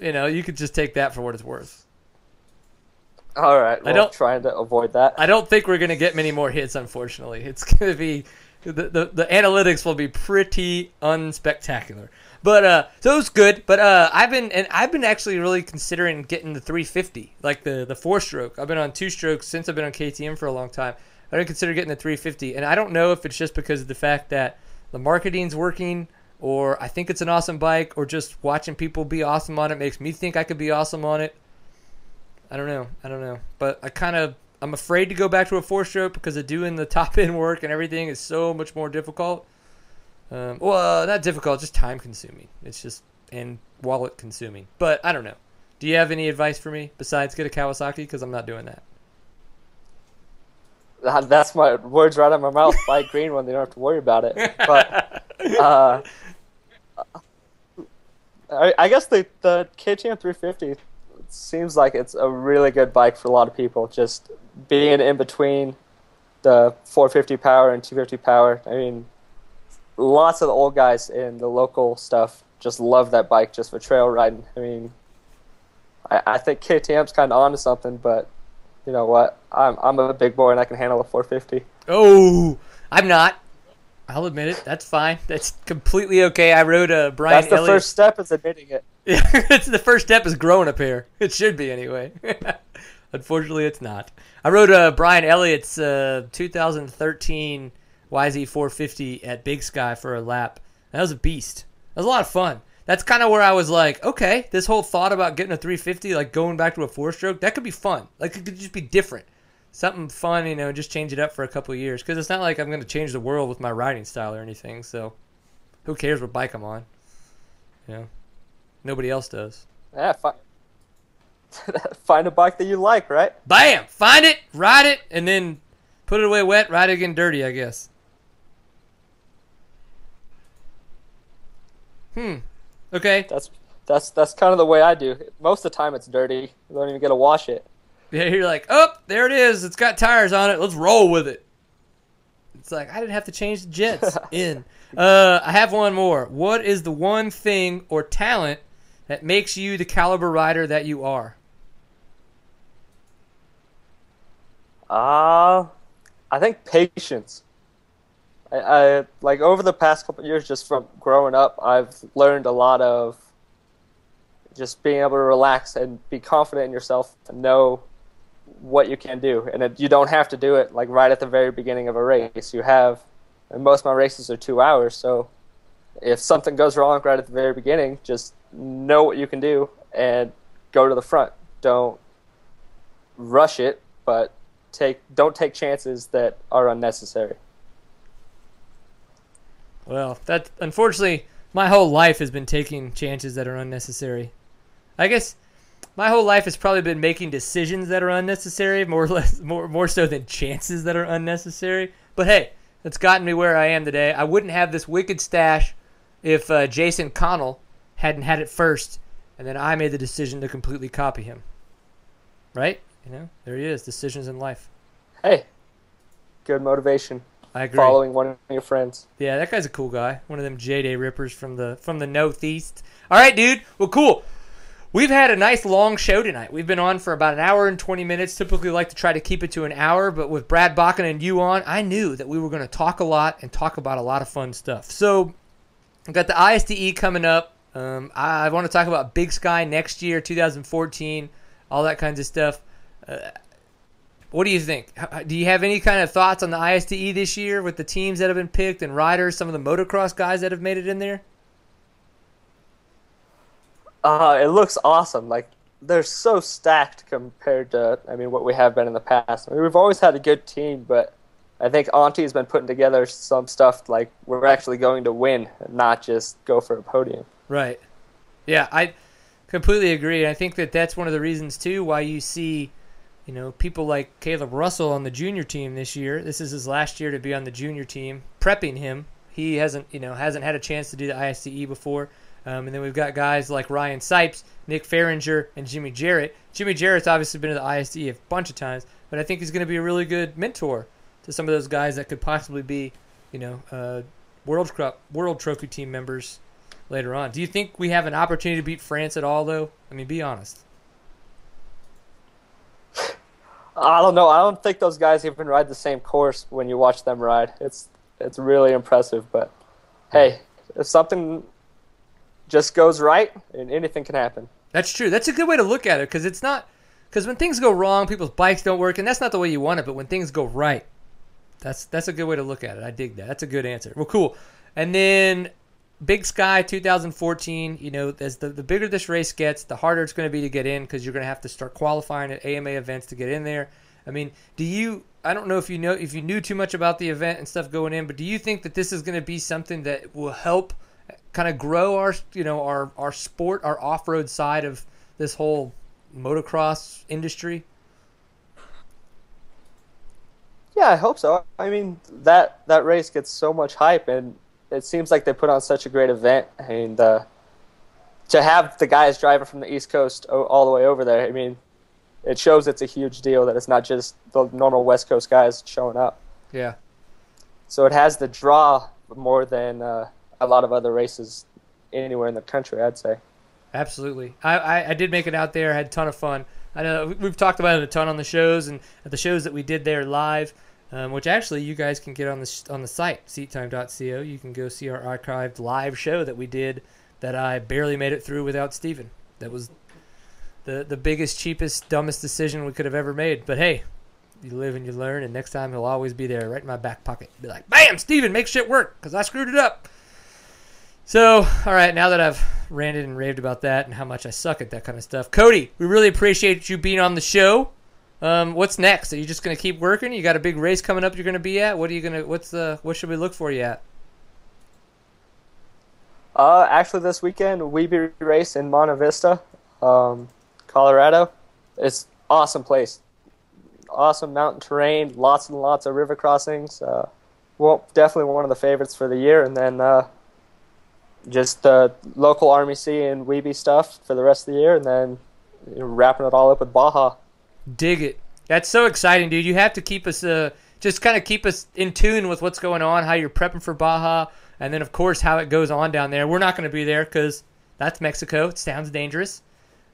you know you could just take that for what it's worth. All right, well, don't- trying to avoid that. I don't think we're gonna get many more hits. Unfortunately, [LAUGHS] it's gonna be the, the the analytics will be pretty unspectacular. But uh, so it was good. But uh, I've been and I've been actually really considering getting the 350, like the the four stroke. I've been on two strokes since I've been on KTM for a long time. I didn't consider getting the 350, and I don't know if it's just because of the fact that the marketing's working, or I think it's an awesome bike, or just watching people be awesome on it makes me think I could be awesome on it. I don't know. I don't know. But I kind of I'm afraid to go back to a four stroke because of doing the [LAUGHS] top end work and everything is so much more difficult. Um, well, not difficult, just time consuming. It's just and wallet consuming. But I don't know. Do you have any advice for me besides get a Kawasaki? Because I'm not doing that. That- That's my words right out of my mouth. Buy green one, they don't have to worry about it. But uh, I, I guess the the KTM 350 seems like it's a really good bike for a lot of people. Just being in between the 450 power and 250 power. I mean, lots of the old guys in the local stuff just love that bike just for trail riding. I mean, I, I think KTM's kind of onto something, but you know what? I'm I'm a big boy and I can handle a 450. Oh, I'm not. I'll admit it. That's fine. That's completely okay. I rode a Brian That's the Elliott. first step is admitting it. Yeah, [LAUGHS] it's the first step is growing a pair. It should be anyway. [LAUGHS] Unfortunately, it's not. I rode a Brian Elliott's uh, 2013 YZ450 at Big Sky for a lap. That was a beast. That was a lot of fun. That's kind of where I was like, okay, this whole thought about getting a 350, like going back to a four stroke, that could be fun. Like it could just be different, something fun, you know, just change it up for a couple years. Because it's not like I'm going to change the world with my riding style or anything. So, who cares what bike I'm on? You know, nobody else does. Yeah, fi- [LAUGHS] find a bike that you like, right? Bam! Find it, ride it, and then put it away wet, ride it again dirty, I guess. Hmm. Okay. That's that's that's kind of the way I do. Most of the time, it's dirty. You don't even get to wash it. Yeah, you're like, oh, there it is. It's got tires on it. Let's roll with it. It's like I didn't have to change the jets [LAUGHS] in. Uh, I have one more. What is the one thing or talent that makes you the caliber rider that you are? Uh, I think patience. I, I like over the past couple years, just from growing up, I've learned a lot of just being able to relax and be confident in yourself and know what you can do, and it, you don't have to do it like right at the very beginning of a race. You have, and most of my races are two hours, so if something goes wrong right at the very beginning, just know what you can do and go to the front. Don't rush it, but take don't take chances that are unnecessary. Well, that unfortunately, my whole life has been taking chances that are unnecessary. I guess my whole life has probably been making decisions that are unnecessary, more or less, more more so than chances that are unnecessary. But hey, that's gotten me where I am today. I wouldn't have this wicked stash if uh, Jason Connell hadn't had it first, and then I made the decision to completely copy him. Right? You know, there he is. Decisions in life. Hey, good motivation. I agree. Following one of your friends. Yeah, that guy's a cool guy. One of them J Day rippers from the from the northeast. All right, dude. Well, cool. We've had a nice long show tonight. We've been on for about an hour and 20 minutes. Typically like to try to keep it to an hour, but with Brad Bakken and you on, I knew that we were going to talk a lot and talk about a lot of fun stuff. So, I've got the ISDE coming up. Um, I, I want to talk about Big Sky next year, 2014, all that kinds of stuff. Uh, what do you think? Do you have any kind of thoughts on the ISDE this year with the teams that have been picked and riders, some of the motocross guys that have made it in there? Uh, it looks awesome. Like they're so stacked compared to, I mean, what we have been in the past. I mean, we've always had a good team, but I think Antti's been putting together some stuff like we're actually going to win, not just go for a podium. Right. Yeah, I completely agree. I think that that's one of the reasons too why you see, you know, people like Caleb Russell on the junior team this year. This is his last year to be on the junior team, prepping him. He hasn't, you know, hasn't had a chance to do the ISDE before. Um, and then we've got guys like Ryan Sipes, Nick Fahringer, and Jimmy Jarrett. Jimmy Jarrett's obviously been to the ISDE a bunch of times, but I think he's going to be a really good mentor to some of those guys that could possibly be, you know, uh, World World Trophy team members later on. Do you think we have an opportunity to beat France at all, though? I mean, be honest. I don't know. I don't think those guys even ride the same course when you watch them ride. It's it's really impressive. But hey, if something just goes right, and anything can happen. That's true. That's a good way to look at it because it's not because when things go wrong, people's bikes don't work, and that's not the way you want it. But when things go right, that's that's a good way to look at it. I dig that. That's a good answer. Well, cool. And then Big Sky 2014. You know, as the the bigger this race gets, the harder it's going to be to get in because you're going to have to start qualifying at AMA events to get in there. I mean, do you? I don't know if you know if you knew too much about the event and stuff going in, but do you think that this is going to be something that will help uh, kind of grow our you know our our sport, our off road side of this whole motocross industry? Yeah, I hope so. I mean, that that race gets so much hype, and it seems like they put on such a great event. And uh, to have the guys driving from the East Coast all the way over there, I mean, it shows it's a huge deal that it's not just the normal West Coast guys showing up. Yeah. So it has the draw more than uh, a lot of other races anywhere in the country, I'd say. Absolutely. I, I, I, did make it out there. I had a ton of fun. I know we've talked about it a ton on the shows and at the shows that we did there live, um, which actually you guys can get on the on the site seattime.co. You can go see our archived live show that we did that I barely made it through without Steven. That was the the biggest, cheapest, dumbest decision we could have ever made. But hey, you live and you learn, and next time he'll always be there, right in my back pocket. Be like, "Bam, Steven, make shit work," because I screwed it up. So, all right, now that I've ranted and raved about that and how much I suck at that kind of stuff, Cody, we really appreciate you being on the show. Um, what's next? Are you just gonna keep working? You got a big race coming up. You're gonna be at. What are you gonna? What's the? What should we look for you at? Uh, actually, this weekend, we be race in Monte Vista, um, Colorado. It's awesome place. Awesome mountain terrain, lots and lots of river crossings. Uh, well, definitely one of the favorites for the year. And then uh, just the local Army C and Weeby stuff for the rest of the year, and then wrapping it all up with Baja. Dig it. That's so exciting, dude. You have to keep us, uh, just kind of keep us in tune with what's going on, how you're prepping for Baja, and then of course how it goes on down there. We're not going to be there because that's Mexico. It sounds dangerous,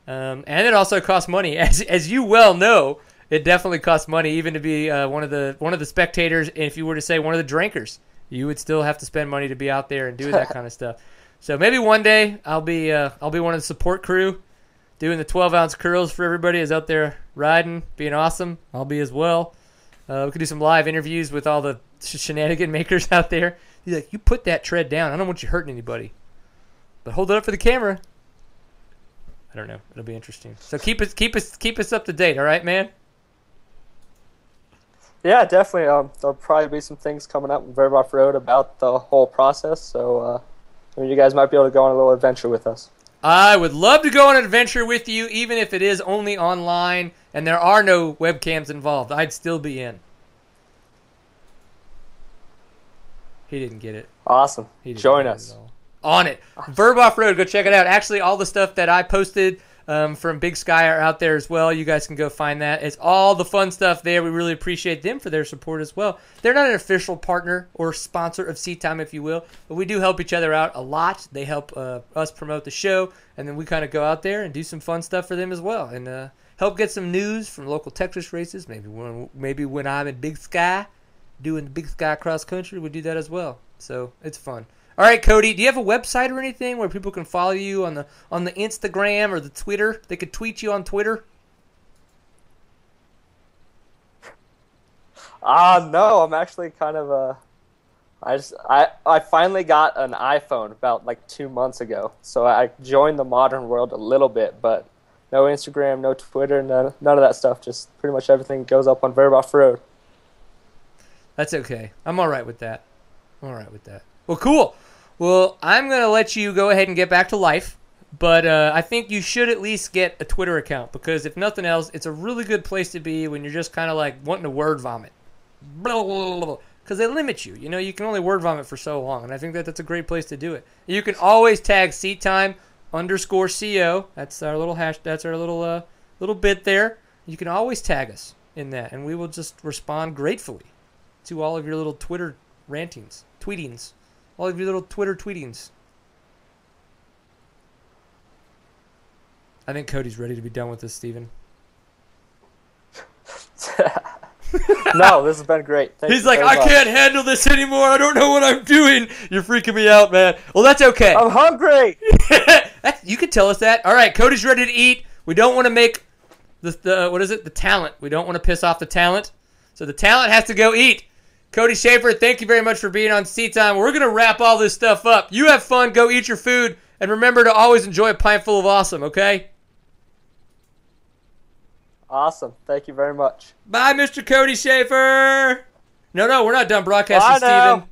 um, and it also costs money, [LAUGHS] as as you well know. It definitely costs money, even to be uh, one of the one of the spectators. And if you were to say one of the drinkers, you would still have to spend money to be out there and do that [LAUGHS] kind of stuff. So maybe one day I'll be uh, I'll be one of the support crew, doing the 12 ounce curls for everybody is out there riding, being awesome. I'll be as well. Uh, we could do some live interviews with all the shenanigan makers [LAUGHS] out there. He's like, you put that tread down. I don't want you hurting anybody, but hold it up for the camera. I don't know. It'll be interesting. So keep us keep us keep us up to date. All right, man. Yeah, definitely. Um, there'll probably be some things coming up in Verb Off Road about the whole process. So. Uh, you guys might be able to go on a little adventure with us. I would love to go on an adventure with you, even if it is only online and there are no webcams involved. I'd still be in. He didn't get it. Awesome. He Join us. On it. Verb Off Road, go check it out. Actually, all the stuff that I posted um, from Big Sky are out there as well. You guys can go find that. It's all the fun stuff there. We really appreciate them for their support as well. They're not an official partner or sponsor of Seat Time, if you will, but we do help each other out a lot. They help uh, us promote the show, and then we kind of go out there and do some fun stuff for them as well, and uh, help get some news from local Texas races. Maybe when maybe when I'm in Big Sky, doing the Big Sky cross country, we do that as well. So it's fun. All right, Cody, do you have a website or anything where people can follow you on the on the Instagram or the Twitter? They could tweet you on Twitter. Uh no, I'm actually kind of uh I just I I finally got an iPhone about like 2 months ago. So I joined the modern world a little bit, but no Instagram, no Twitter, none, none of that stuff. Just pretty much everything goes up on Verb Off Road. That's okay. I'm all right with that. I'm all right with that. Well, cool. Well, I'm going to let you go ahead and get back to life, but uh, I think you should at least get a Twitter account because if nothing else, it's a really good place to be when you're just kind of like wanting to word vomit. Because they limit you. You know, you can only word vomit for so long, and I think that that's a great place to do it. You can always tag seat time underscore co. That's our little hash. That's our little uh, little bit there. You can always tag us in that, and we will just respond gratefully to all of your little Twitter rantings, tweetings all of your little Twitter tweetings. I think Cody's ready to be done with this, Steven. [LAUGHS] no, this has been great. Thank He's like, I much. can't handle this anymore. I don't know what I'm doing. You're freaking me out, man. Well, that's okay. I'm hungry. [LAUGHS] That's, you can tell us that. All right, Cody's ready to eat. We don't want to make the, the what is it? The talent. We don't want to piss off the talent. So the talent has to go eat. Cody Schafer, thank you very much for being on Seat Time. We're gonna wrap all this stuff up. You have fun. Go eat your food, and remember to always enjoy a pint full of awesome. Okay. Awesome. Thank you very much. Bye, Mr. Cody Schafer. No, no, we're not done broadcasting, Bye now.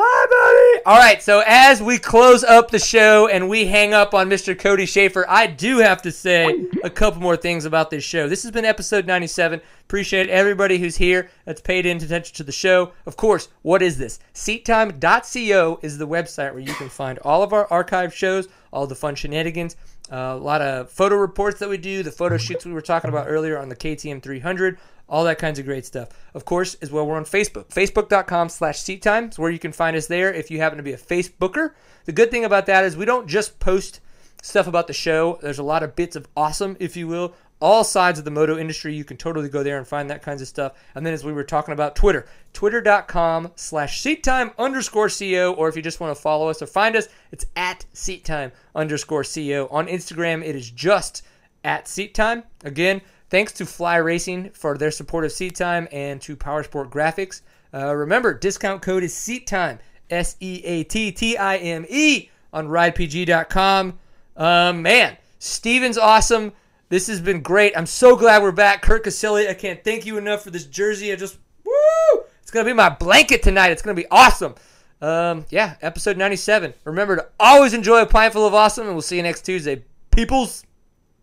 Bye, buddy. All right, so as we close up the show and we hang up on Mr. Cody Schafer, I do have to say a couple more things about this show. This has been episode 97. Appreciate everybody who's here that's paid in attention to the show. Of course, what is this? Seattime.co is the website where you can find all of our archive shows, all the fun shenanigans, uh, a lot of photo reports that we do, the photo shoots we were talking about earlier on the KTM 300, all that kinds of great stuff. Of course, as well, we're on Facebook. Facebook.com slash seat time is where you can find us there if you happen to be a Facebooker. The good thing about that is we don't just post stuff about the show. There's a lot of bits of awesome, if you will. All sides of the moto industry, you can totally go there and find that kinds of stuff. And then as we were talking about Twitter, twitter.com slash seattime underscore CO, or if you just want to follow us or find us, it's at seattime underscore CO. On Instagram, it is just at seat time. Again, thanks to Fly Racing for their support of seat time and to Powersport Graphics. Uh, remember, discount code is seat time, S E A T T I M E, on ridepg.com. Um, man, Steven's awesome. This has been great. I'm so glad we're back. Kurt Caselli, I can't thank you enough for this jersey. I just, woo! It's going to be my blanket tonight. It's going to be awesome. Um, yeah, episode 97. Remember to always enjoy a pint full of awesome, and we'll see you next Tuesday. Peoples,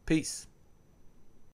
peace.